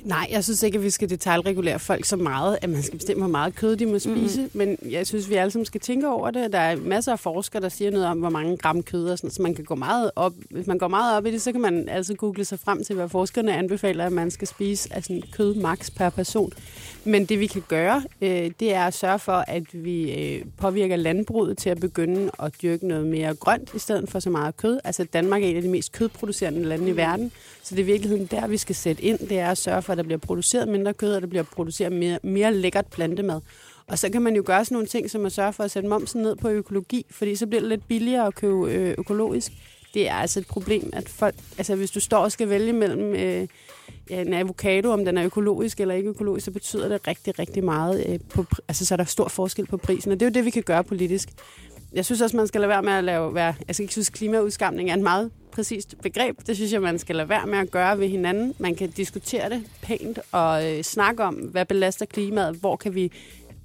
Nej, jeg synes ikke, at vi skal detaljregulere folk så meget, at man skal bestemme, hvor meget kød de må spise. Mm. Men jeg synes, vi alle sammen skal tænke over det. Der er masser af forskere, der siger noget om, hvor mange gram kød og sådan så man kan gå meget op. Hvis man går meget op i det, så kan man altså google sig frem til, hvad forskerne anbefaler, at man skal spise af sådan kød max per person. Men det vi kan gøre, øh, det er at sørge for, at vi øh, påvirker landbruget til at begynde at dyrke noget mere grønt, i stedet for så meget kød. Altså Danmark er et af de mest kødproducerende lande i verden, så det er i virkeligheden der, vi skal sætte ind. Det er at sørge for, at der bliver produceret mindre kød, og der bliver produceret mere, mere lækkert plantemad. Og så kan man jo gøre sådan nogle ting, som at sørge for at sætte momsen ned på økologi, fordi så bliver det lidt billigere at købe øh, økologisk. Det er altså et problem, at folk, altså hvis du står og skal vælge mellem øh, en avocado, om den er økologisk eller ikke økologisk, så betyder det rigtig, rigtig meget. Øh, på, altså så er der stor forskel på prisen, og det er jo det, vi kan gøre politisk. Jeg synes også, man skal lade være med at lave... Være, altså, jeg synes, klimaudskamning er en meget præcist begreb. Det synes jeg, man skal lade være med at gøre ved hinanden. Man kan diskutere det pænt og øh, snakke om, hvad belaster klimaet, hvor kan vi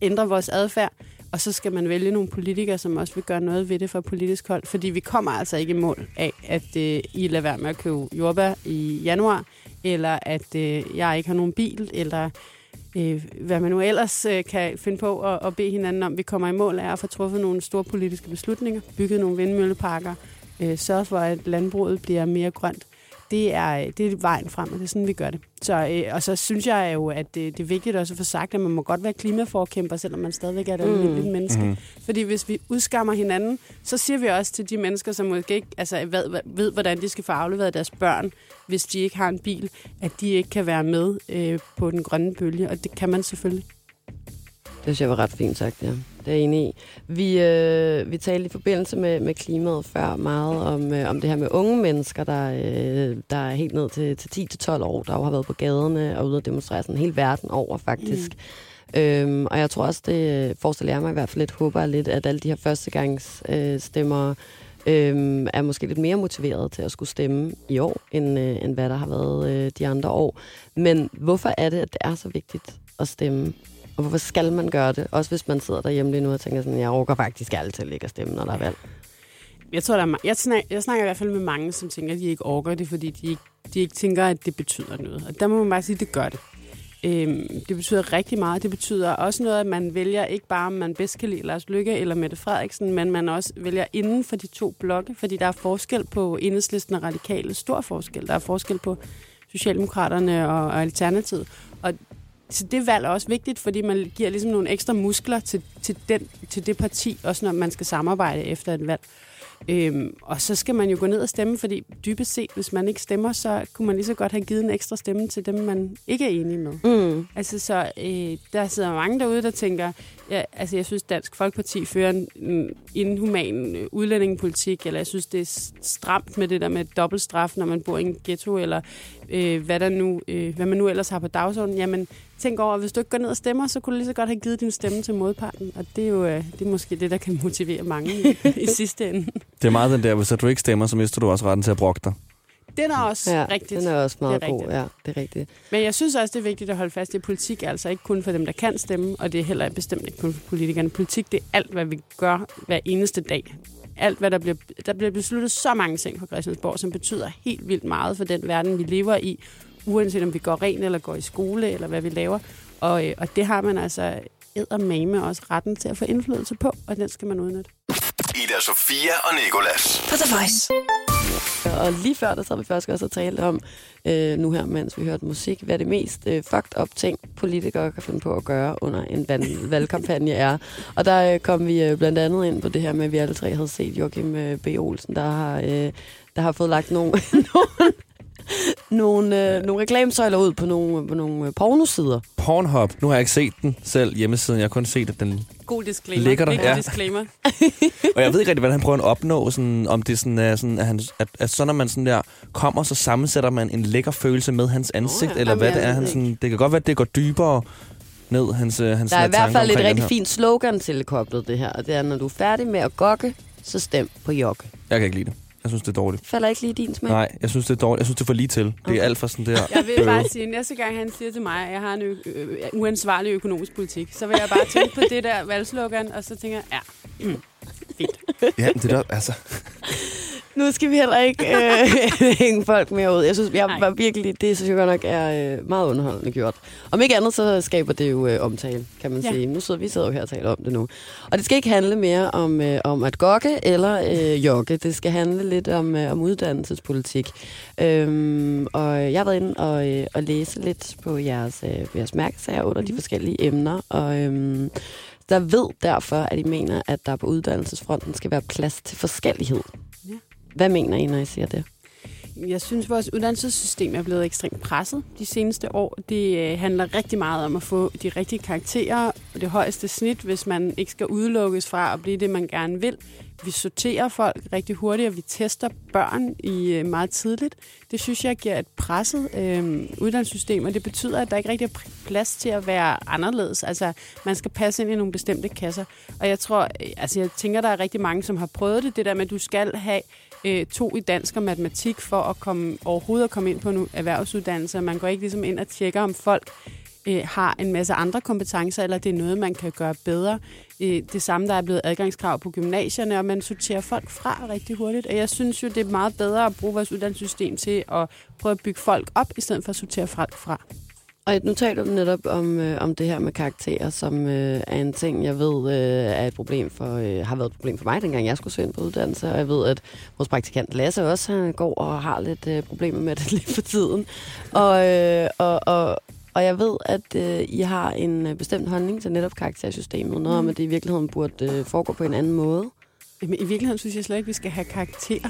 ændre vores adfærd. Og så skal man vælge nogle politikere, som også vil gøre noget ved det fra politisk hold. Fordi vi kommer altså ikke i mål af, at øh, I lader være med at købe jordbær i januar, eller at øh, jeg ikke har nogen bil, eller øh, hvad man nu ellers øh, kan finde på at, at bede hinanden om. Vi kommer i mål af at få truffet nogle store politiske beslutninger, bygget nogle vindmølleparker, øh, sørge for, at landbruget bliver mere grønt. Det er, det er vejen frem, og det er sådan, vi gør det. Så, øh, og så synes jeg jo, at det, det er vigtigt også at få sagt, at man må godt være klimaforkæmper, selvom man stadigvæk er et
Mm.
almindeligt menneske.
Mhm.
Fordi hvis vi udskammer hinanden, så siger vi også til de mennesker, som måske ikke altså, ved, ved, hvordan de skal få afleveret deres børn, hvis de ikke har en bil, at de ikke kan være med øh, på den grønne bølge. Og det kan man selvfølgelig.
Det synes jeg var ret fint sagt, ja. Det er jeg enig i. Vi, øh, vi talte i forbindelse med, med klimaet før meget om, øh, om det her med unge mennesker, der, øh, der er helt ned til, til 10-12 år, der jo har været på gaderne og ude at demonstrere sådan hele verden over, faktisk. Mm. Øhm, og jeg tror også, det øh, forestiller jeg mig i hvert fald lidt, håber lidt, at alle de her førstegangs øh, stemmer øh, er måske lidt mere motiveret til at skulle stemme i år, end, øh, end hvad der har været øh, de andre år. Men hvorfor er det, at det er så vigtigt at stemme? Og hvorfor skal man gøre det? Også hvis man sidder derhjemme lige nu og tænker sådan, jeg overgår faktisk altid til ikke at stemme, når der er valg.
Jeg tror, der er, ma- jeg, snakker, jeg snakker i hvert fald med mange, som tænker, at de ikke orker det, fordi de ikke, de ikke tænker, at det betyder noget. Og der må man bare sige, at det gør det. Øhm, det betyder rigtig meget. Det betyder også noget, at man vælger ikke bare, om man bedst kan lide Lars Lykke eller Mette Frederiksen, men man også vælger inden for de to blokke, fordi der er forskel på enhedslisten og radikale. Stor forskel. Der er forskel på Socialdemokraterne og, og Alternativet. Og så det valg er også vigtigt, fordi man giver ligesom nogle ekstra muskler til, til, den, til det parti, også når man skal samarbejde efter et valg. Øhm, og så skal man jo gå ned og stemme, fordi dybest set, hvis man ikke stemmer, så kunne man lige så godt have givet en ekstra stemme til dem, man ikke er enig med.
Mm.
Altså, så øh, der sidder mange derude, der tænker, ja, altså, jeg synes, Dansk Folkeparti fører en, en inhuman øh, udlændingepolitik, eller jeg synes, det er stramt med det der med dobbeltstraf, når man bor i en ghetto, eller øh, hvad, der nu, øh, hvad man nu ellers har på dagsordenen. Jamen, tænk over, at hvis du ikke går ned og stemmer, så kunne du lige så godt have givet din stemme til modparten. Og det er jo øh, det er måske det, der kan motivere mange i, i sidste ende.
Det er meget den der, hvis du ikke stemmer, så mister du også retten til at brokke dig.
Den er også
Ja,
rigtigt.
den er også meget
Det er
god.
rigtigt.
Ja, det er rigtigt.
Men jeg synes også, det er vigtigt at holde fast i, at politik er altså ikke kun for dem, der kan stemme, og det er heller bestemt ikke kun for politikerne. Politik, det er alt, hvad vi gør hver eneste dag. Alt, hvad der bliver, der bliver besluttet så mange ting på Christiansborg, som betyder helt vildt meget for den verden, vi lever i, uanset om vi går ren eller går i skole, eller hvad vi laver. Og, øh, og det har man altså eddermame også retten til at få indflydelse på, og den skal man udnytte.
Ida Sofia og Nikolas.
På The Voice.
Og lige før, der sad vi først også og talte om, øh, nu her, mens vi hørte musik, hvad det mest øh, fucked up ting, politikere kan finde på at gøre under en valg- valgkampagne er. Og der øh, kom vi øh, blandt andet ind på det her med, at vi alle tre havde set Joachim øh, B. Olsen, der har, øh, der har fået lagt nogle, nogle, nogle, øh, nogle reklamesøjler ud på nogle, på nogle øh, pornosider.
Pornhub. Nu har jeg ikke set den selv hjemmesiden. Jeg har kun set, at den...
God disclaimer.
Ligger der? Ja.
disclaimer.
Og jeg ved ikke rigtig, hvad han prøver at opnå. Sådan, om det sådan er sådan, at, han, at, at så når man sådan der kommer, så sammensætter man en lækker følelse med hans ansigt.
ja.
Eller
Jamen,
hvad det er. Han sådan, det kan godt være, at det går dybere ned, hans, øh, hans
Der er i hvert fald et rigtig fint slogan tilkoblet det her, og det er, når du er færdig med at gokke, så stem på Jokke.
Jeg kan ikke lide det. Jeg synes, det er dårligt.
Falder ikke lige i din smag?
Nej, jeg synes, det er dårligt. Jeg synes, det er for lige til. Det
Okay.
er alt for sådan der...
Jeg vil
bøve.
bare sige, næste gang han siger til mig, at jeg har en ø- ø- uansvarlig økonomisk politik, så vil jeg bare tænke på det der valgslogan, og så tænker jeg, ja, mm, fint.
Ja, men det der, altså...
nu skal vi heller ikke øh, hænge folk mere ud. Jeg synes, jeg var virkelig, det synes jeg godt nok er øh, meget underholdende gjort. Om ikke andet, så skaber det jo øh, omtale, kan man
Ja.
sige. Nu sidder vi sidder jo her og taler om det nu. Og det skal ikke handle mere om, øh, om at gokke eller øh, jogge. Det skal handle lidt om, øh, om uddannelsespolitik. Øhm, og jeg har været inde og, øh, og læse lidt på jeres, øh, jeres mærkesager under de forskellige emner. Og øhm, der ved derfor, at I mener, at der på uddannelsesfronten skal være plads til forskellighed. Hvad mener I, når I siger det?
Jeg synes, vores uddannelsessystem er blevet ekstremt presset de seneste år. Det øh, handler rigtig meget om at få de rigtige karakterer og det højeste snit, hvis man ikke skal udelukkes fra at blive det, man gerne vil. Vi sorterer folk rigtig hurtigt, og vi tester børn i øh, meget tidligt. Det synes jeg giver et presset øh, uddannelsessystem, og det betyder, at der ikke rigtig er plads til at være anderledes. Altså, man skal passe ind i nogle bestemte kasser. Og jeg tror, øh, altså jeg tænker, der er rigtig mange, som har prøvet det, det der med, at du skal have øh, to i dansk og matematik for at komme overhovedet at komme ind på en erhvervsuddannelse. Man går ikke ligesom ind og tjekker, om folk øh, har en masse andre kompetencer, eller det er noget, man kan gøre bedre. Øh, det samme, der er blevet adgangskrav på gymnasierne, og man sorterer folk fra rigtig hurtigt. Og jeg synes jo, det er meget bedre at bruge vores uddannelsessystem til at prøve at bygge folk op, i stedet for at sortere folk fra.
Og nu taler du netop om, øh, om det her med karakterer, som øh, er en ting, jeg ved øh, er et problem for, øh, har været et problem for mig, dengang jeg skulle søge ind på uddannelse. Og jeg ved, at vores praktikant Lasse også han går og har lidt øh, problemer med det lige for tiden. Og, øh, og, og, og jeg ved, at øh, I har en øh, bestemt holdning til netop karaktersystemet. Noget om, at det i virkeligheden burde øh, foregå på en anden måde.
Jamen, i virkeligheden synes jeg slet ikke, vi skal have karakterer.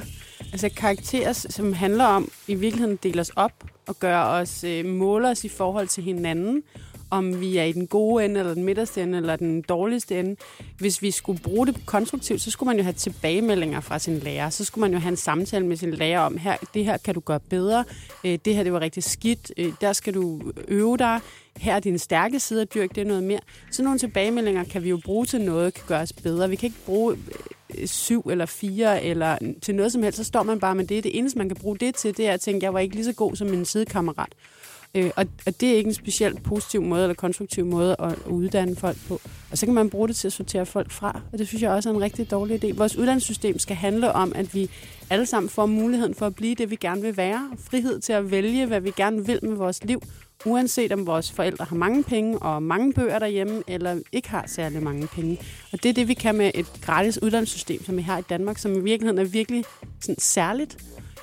Altså karakterer, som handler om i virkeligheden deler os op og gør os, øh, måler os i forhold til hinanden. Om vi er i den gode ende, eller den midterste ende, eller den dårligste ende. Hvis vi skulle bruge det konstruktivt, så skulle man jo have tilbagemeldinger fra sin lærer. Så skulle man jo have en samtale med sin lærer om, her, det her kan du gøre bedre. Øh, det her, det var rigtig skidt. Øh, der skal du øve dig. Her er din stærke side af dyrk, det er noget mere. Så nogle tilbagemeldinger kan vi jo bruge til noget, kan gøre os bedre. Vi kan ikke bruge øh, Øh, syv eller fire eller til noget som helst, så står man bare med det. Det eneste, man kan bruge det til, det er at tænke, jeg var ikke lige så god som min sidekammerat. Øh, og, og det er ikke en specielt positiv måde eller konstruktiv måde at, at uddanne folk på. Og så kan man bruge det til at sortere folk fra, og det synes jeg også er en rigtig dårlig idé. Vores uddannelsessystem skal handle om, at vi alle sammen får muligheden for at blive det, vi gerne vil være. Frihed til at vælge, hvad vi gerne vil med vores liv, uanset om vores forældre har mange penge og mange bøger derhjemme, eller ikke har særlig mange penge. Og det er det, vi kan med et gratis uddannelsessystem, som vi har i Danmark, som i virkeligheden er virkelig sådan særligt.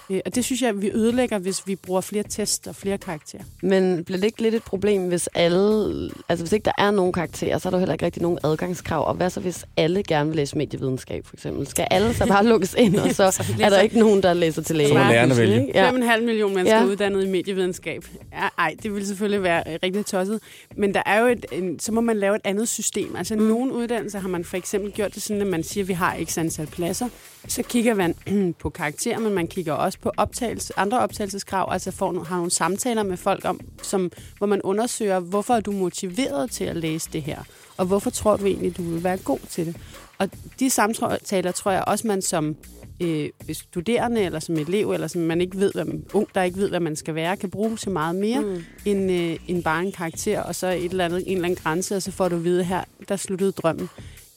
Øh, Og det synes jeg, vi ødelægger, hvis vi bruger flere test og flere karakterer.
Men bliver det ikke lidt et problem, hvis alle... Altså, hvis ikke der er nogen karakterer, så er der heller ikke rigtig nogen adgangskrav. Og hvad så, hvis alle gerne vil læse medievidenskab, for eksempel? Skal alle så bare lukkes ind, og så er der ikke nogen, der læser til læge?
Så må lærerne vælge.
Ja.
Ja. 5,5 millioner mennesker
Ja.
uddannet i medievidenskab. Ja, ej, det vil selvfølgelig være øh, rigtig tosset. Men der er jo et, en, så må man lave et andet system. Altså mm. nogle uddannelser har man for eksempel gjort det sådan, at man siger, at vi har ikke antal pladser. Så kigger man på karakterer, men man kigger også på optagelse, andre optagelseskrav. Altså får, har nogle samtaler med folk, om, som, hvor man undersøger, hvorfor er du motiveret til at læse det her? Og hvorfor tror du egentlig, du vil være god til det? Og de samtaler tror jeg også, man som øh, studerende, eller som elev, eller som man ikke ved, hvad man, ung, der ikke ved, hvad man skal være, kan bruge til meget mere mm. end, øh, end bare en karakter, og så et eller andet, en eller anden grænse, og så får du at vide, her, der sluttede drømmen.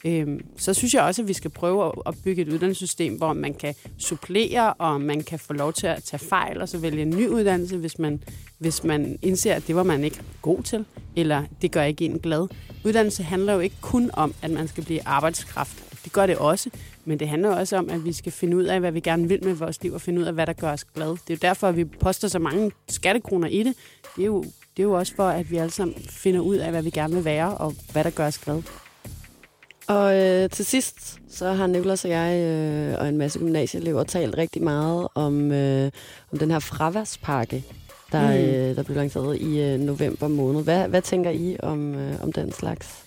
Øhm, så synes jeg også, at vi skal prøve at- at bygge et uddannelsessystem, hvor man kan supplere, og man kan få lov til at tage fejl, og så vælge en ny uddannelse, hvis man, hvis man indser, at det var man ikke god til, eller det gør ikke en glad. Uddannelse handler jo ikke kun om, at man skal blive arbejdskraft. Det gør det også, men det handler også om, at vi skal finde ud af, hvad vi gerne vil med vores liv, og finde ud af, hvad der gør os glade. Det er jo derfor, at vi poster så mange skattekroner i det. Det er jo, det er jo også for, at vi alle sammen finder ud af, hvad vi gerne vil være, og hvad der gør os glade.
Og øh, til sidst, så har Nicolas og jeg øh, og en masse gymnasieelever talt rigtig meget om, øh, om den her fraværspakke, der,
Mm.
øh, der blev lanceret i øh, november måned. Hvad, hvad tænker I om, øh, om den slags?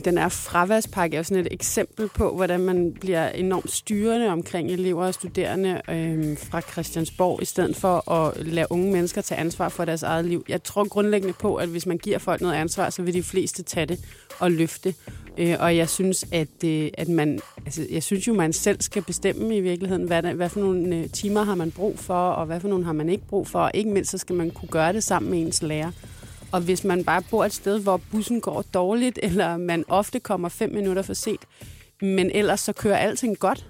Den er fraværspakke er sådan et eksempel på, hvordan man bliver enormt styrende omkring elever og studerende øh, fra Christiansborg, i stedet for at lade unge mennesker tage ansvar for deres eget liv. Jeg tror grundlæggende på, at hvis man giver folk noget ansvar, så vil de fleste tage det og løfte. Øh, og jeg synes, at, øh, at man, altså, jeg synes jo, man selv skal bestemme i virkeligheden, hvad, hvad for nogle øh, timer har man brug for, og hvad for nogle har man ikke brug for. Og ikke mindst, så skal man kunne gøre det sammen med ens lærer. Og hvis man bare bor et sted, hvor bussen går dårligt, eller man ofte kommer fem minutter for sent, men ellers så kører alting godt,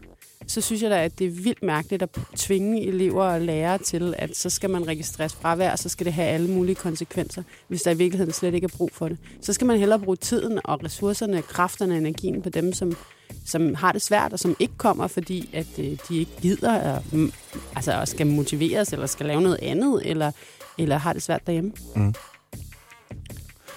så synes jeg da, at det er vildt mærkeligt at tvinge elever og lærere til, at så skal man registreres fravær, og så skal det have alle mulige konsekvenser, hvis der i virkeligheden slet ikke er brug for det. Så skal man hellere bruge tiden og ressourcerne, kræfterne og energien på dem, som, som har det svært, og som ikke kommer, fordi at øh, de ikke gider, og, mm, altså og skal motiveres, eller skal lave noget andet, eller, eller har det svært derhjemme. Mm.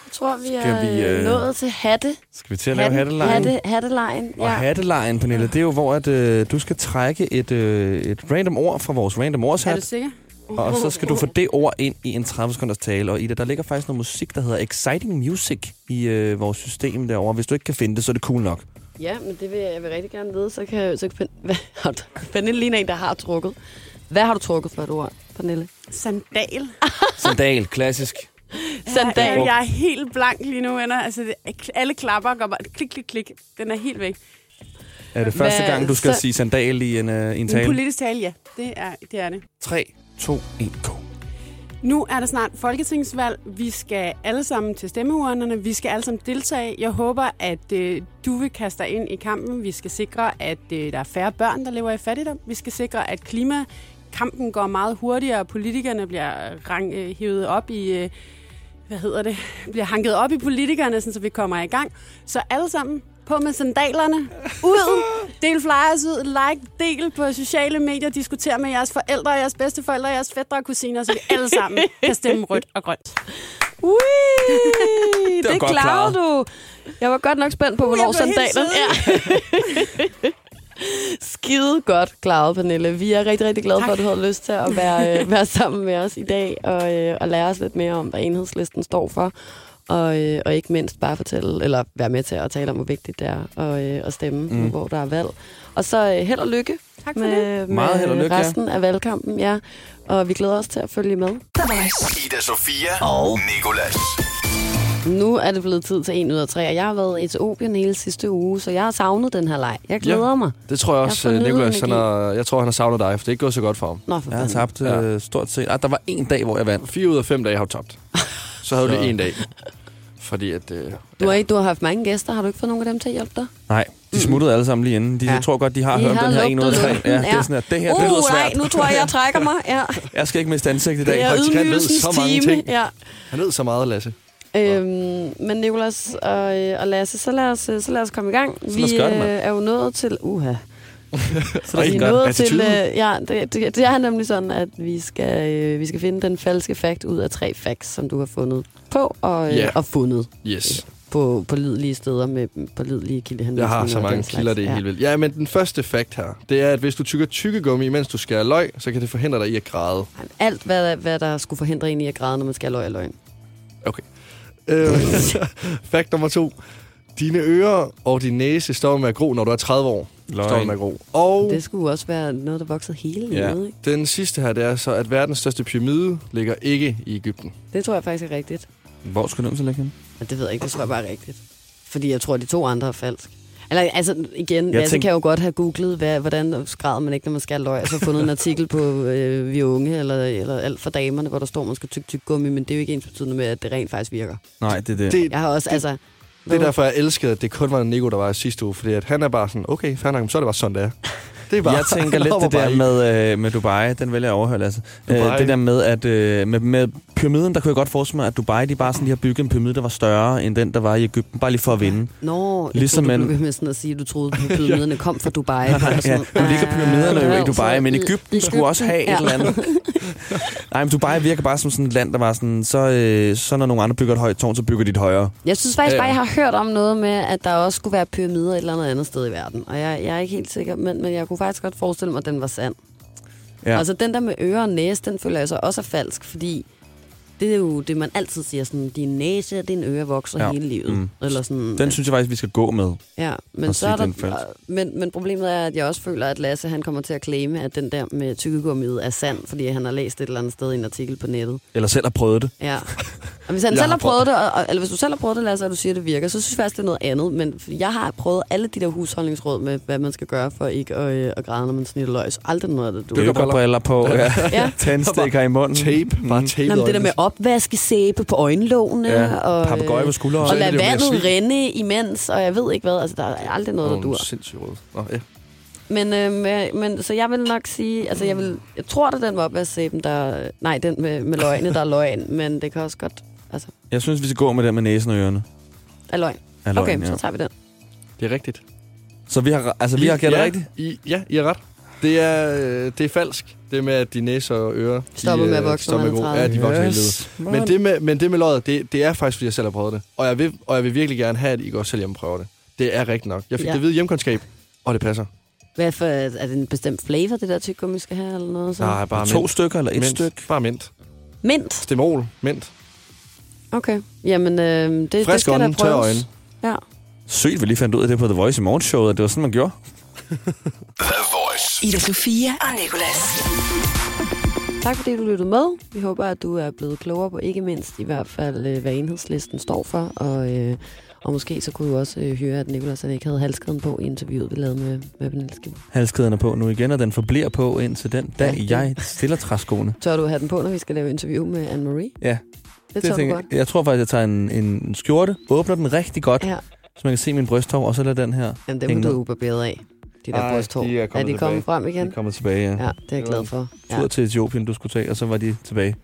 Jeg tror, vi er
Skal vi, øh,
nået til hatte.
Skal vi til at lave hattelejen?
Hatte, hattelejen.
Og hattelejen, Pernille, det er jo, hvor at, øh, du skal trække et, øh, et random ord fra vores random
Er
ordshat,
du sikker?
og så skal du få det ord ind i en 30 sekunders tale. Og i det, der ligger faktisk noget musik, der hedder Exciting Music i øh, vores system derovre. Hvis du ikke kan finde det, så er det cool nok.
Ja, men det vil jeg, jeg vil rigtig gerne vide. Så kan, så kan hvad har du? Pernille ligner en, der har trukket. Hvad har du trukket for et ord, Pernille?
Sandal.
Sandal, klassisk.
Sandal.
Jeg, jeg er helt blank lige nu, venner. Altså, det, alle klapper går bare klik, klik, klik. Den er helt væk.
Er det første
Hvad-
gang, du skal
så-
sige sandal i en, øh, i en
En
tale?
politisk tale, ja. Det er det. Er det.
3, 2, 1, go.
Nu er der snart folketingsvalg. Vi skal alle sammen til stemmeurnerne. Vi skal alle sammen deltage. Jeg håber, at øh, du vil kaste dig ind i kampen. Vi skal sikre, at øh, der er færre børn, der lever i fattigdom. Vi skal sikre, at klimakampen går meget hurtigere, og politikerne bliver rang, øh, hævet op i... Øh, hvad hedder det? Bliver hanket op i politikerne, sådan, så vi kommer i gang. Så alle sammen på med sandalerne. Ud. Del flyers ud. Like. Del på sociale medier. Diskuter med jeres forældre, jeres bedsteforældre, jeres fædre og kusiner, så vi alle sammen kan stemme rødt og grønt.
Ui, det, det klarede du. Jeg var godt nok spændt på, hvornår sandalerne er. Skide godt klaret, Pernille. Vi er rigtig, rigtig glade for, at du havde lyst til at være, øh, være sammen med os i dag og, øh, og lære os lidt mere om, hvad enhedslisten står for. Og, øh, og ikke mindst bare fortælle, eller være med til at tale om, hvor vigtigt det er at, øh, at stemme, mm. hvor der er valg. Og så øh, held og lykke
Tak for
med, med
Meget held og lykke, ja.
resten af valgkampen. Ja. Og vi glæder os til at følge med.
Ida Sofia og Nikolas.
Nu er det blevet tid til en ud af tre, og jeg har været i Etiopien hele sidste uge, så jeg har savnet den her leg. Jeg glæder
Ja.
mig.
Det tror jeg
Jeg
også,
har
jeg Nikolas, han har, jeg tror, han har savnet dig, for det er ikke gået så godt for ham.
Nå, for
Jeg har tabt øh, stort set. Ah, der var en dag, hvor jeg vandt.
Fire ud af fem dage har du tabt. Så havde du en dag. Fordi at... Øh,
Du har, ikke, du har haft mange gæster. Har du ikke fået nogen af dem til at hjælpe dig?
Nej, de smuttede alle sammen lige inden. De
Ja.
ja. tror godt, de har
De
hørt om
har
den her en ud af
lugtet
tre.
lugten,
Ja, det
ja.
er sådan, at det her, det
uh,
lyder svært.
nej, nu tror jeg, jeg trækker mig. Ja.
Jeg skal ikke miste ansigt i dag.
Det er
praktikant ved
ydmygelsens
så mange
time.
ting.
Ja.
han ved så meget, Lasse.
Øhm, men Nicolas og, øh, og Lasse, så lad, os, øh, så lad os komme i gang.
lad
Vi
det,
øh, er jo nået til... Uha.
Så
Vi er
er
nået til... Øh, ja, det, det, det er nemlig sådan, at vi skal, øh, vi skal finde den falske fakt ud af tre facts, som du har fundet på og, øh,
Ja.
og fundet
Yes.
på pålidelige steder med pålidelige kildehenvisninger.
Jeg har så mange kilder, det er
ja.
helt vildt. Ja, men den første fakt her, det er, at hvis du tykker tykkegummi, mens du skærer løg, så kan det forhindre dig i at græde.
Alt, hvad, hvad der skulle forhindre en i at græde, når man skal have løg og løgn.
Okay. Øh, fakt nummer to. Dine ører og din næse står med at gro, når du er 30 år.
Løgn.
Står med at gro. Og
Det skulle også være noget, der voksede hele
Ja.
livet. Ikke?
den sidste her, det er så, at verdens største pyramide ligger ikke i Ægypten.
Det tror jeg faktisk er rigtigt.
Hvor skulle den så ligge hen?
Men det ved jeg ikke, det tror jeg bare er rigtigt. Fordi jeg tror, at de to andre er falsk. Eller altså igen,
Jeg
Lasse
tænk-
kan jo godt have googlet, hvad, hvordan skræder man ikke, når man skal løg, og så fundet en artikel på øh, Vi Unge, eller, eller alt for damerne, hvor der står, man skal tykke tyk gummi, men det er jo ikke ens betydende med, at det rent faktisk virker.
Nej, det er det.
Det,
Jeg har også, altså...
det er derfor, jeg elskede, at det kun var Nico, der var i sidste uge. Fordi at han er bare sådan, okay, fair nok, så er det bare sådan, det er. Det er bare,
Jeg tænker lidt det der med, øh, med Dubai, den vælger jeg overhøre, altså. Øh, det der med, at øh, med, med pyramiden, der kunne jeg godt forestille mig, at Dubai, de bare sådan, de har bygget en pyramide, der var større end den, der var i Ægypten, bare lige for at vinde.
Nå, jeg
Ligesom
troede, du blev med sådan at sige, at du troede, at pyramiderne kom fra Dubai.
Ja, nu ligger pyramiderne jo i Dubai, men
Egypten
Ægypten skulle også have et eller andet. Nej, men Dubai virker bare som sådan et land, der var sådan, så, øh, så når nogle andre bygger et højt tårn, så bygger de et højere.
Jeg synes faktisk bare, jeg har hørt om noget med, at der også skulle være pyramider et eller andet andet sted i verden. Og jeg, jeg er ikke helt sikker, men, men jeg kunne faktisk godt forestille mig, at den var sand.
Ja.
Ja. Altså den der med øre og næse, den føler jeg så også er falsk, fordi det er jo det, man altid siger, sådan, din næse og din øre vokser
Ja.
hele livet.
Mm.
Mm. Eller sådan,
Den synes jeg faktisk, vi skal gå med.
ja, men så er der, men, men problemet er, at jeg også føler, at Lasse han kommer til at claime, at den der med tykkegummiet er sand, fordi han har læst et eller andet sted i en artikel på nettet.
Eller selv har prøvet det.
Ja. Og hvis han
Jeg
selv
har
har prøvet det, og, eller hvis du selv har prøvet det, Lasse, og du siger, at det virker, så synes jeg faktisk, det er noget andet. Men jeg har prøvet alle de der husholdningsråd med, hvad man skal gøre for ikke at, øh, at græde, når man snitter løg. Så aldrig noget af det, du.
Dykkerbriller på, ja.
Ja.
Tændstikker i munden.
Tape, bare tape
Nå, men det der med opvaskesæbe på øjenlågene,
Ja,
og, øh,
papegøje på skulderen.
og
er
lade vandet rinde imens, og jeg ved ikke hvad. Altså, der er aldrig noget, der dur.
Sindssygt råd. Nå, ja.
Men, øh, med, men, så jeg vil nok sige, altså jeg, vil, jeg tror, det er den med opvasksæben, der, nej, den med, med løgne, der er løgn, men det kan også godt, altså,
Jeg synes, vi skal gå med den med næsen og ørerne.
er løgn.
Er løgn,
Okay,
ja.
så tager vi den.
Det er rigtigt.
Så vi har, altså, vi har gættet
ja,
rigtigt?
I, ja, I har ret. Det er, øh, det er falsk. Det med, at de næse og ører...
Stopper
de,
med at
øh,
vokse, er
gro. Ja, de vokser
Yes.
yes. Men det med, men det med løjet, det, det er faktisk, fordi jeg selv har prøvet det. Og jeg vil, og jeg vil virkelig gerne have, at I går selv hjem og prøver det. Det er rigtigt nok. Jeg fik
Ja.
det ved hjemkundskab, og det passer.
Hvad for, er det en bestemt flavor, det der tyggegummi skal have, eller noget? Så?
Nej, bare
To
mint.
stykker eller et
mint.
stykke?
Bare mint.
Mint?
Stemol, mint.
Okay. Jamen, øh, det, det
Frisk
skal da
ånden,
prøves.
øjne.
Ja.
Sygt, vi lige fandt ud af det på The Voice i morgenshowet, at det var sådan, man gjorde.
The Voice.
Ida Sofia og Nicolas.
Tak fordi du lyttede med. Vi håber, at du er blevet klogere på ikke mindst i hvert fald, øh, hvad enhedslisten står for. Og, øh, og måske så kunne du også øh, høre, at Nicolas han ikke havde halskeden på i interviewet, vi lavede med, med Pernille Skipper.
Halskæden er på nu igen, og den forbliver på indtil den dag,
Ja, det-
jeg stiller træskoene.
Tør du have den på, når vi skal lave interview med Anne-Marie?
Ja,
Det tør du
tænker
godt.
jeg. Jeg tror faktisk, jeg tager en, en skjorte, åbner den rigtig godt,
Ja.
så man kan se min brysthår, og så lader den her
Jamen,
hænge
er du ubarberet af. De der
Ej,
brysthår.
de er
er
kommet
de kommet frem igen?
De kommer tilbage, ja.
Ja, det er jeg glad for.
Tur
Ja.
til Etiopien, du skulle tage, og så var de tilbage.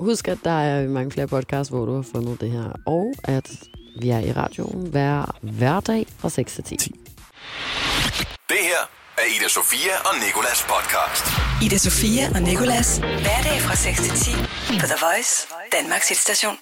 Husk, at der er mange flere podcasts, hvor du har fundet det her. Og at vi er i radioen hver hverdag fra 6 til 10.
Det her er Ida Sofia og Nikolas podcast.
Ida Sofia og Nicolas. Hverdag fra 6 til 10 på The Voice, Danmarks hitstation.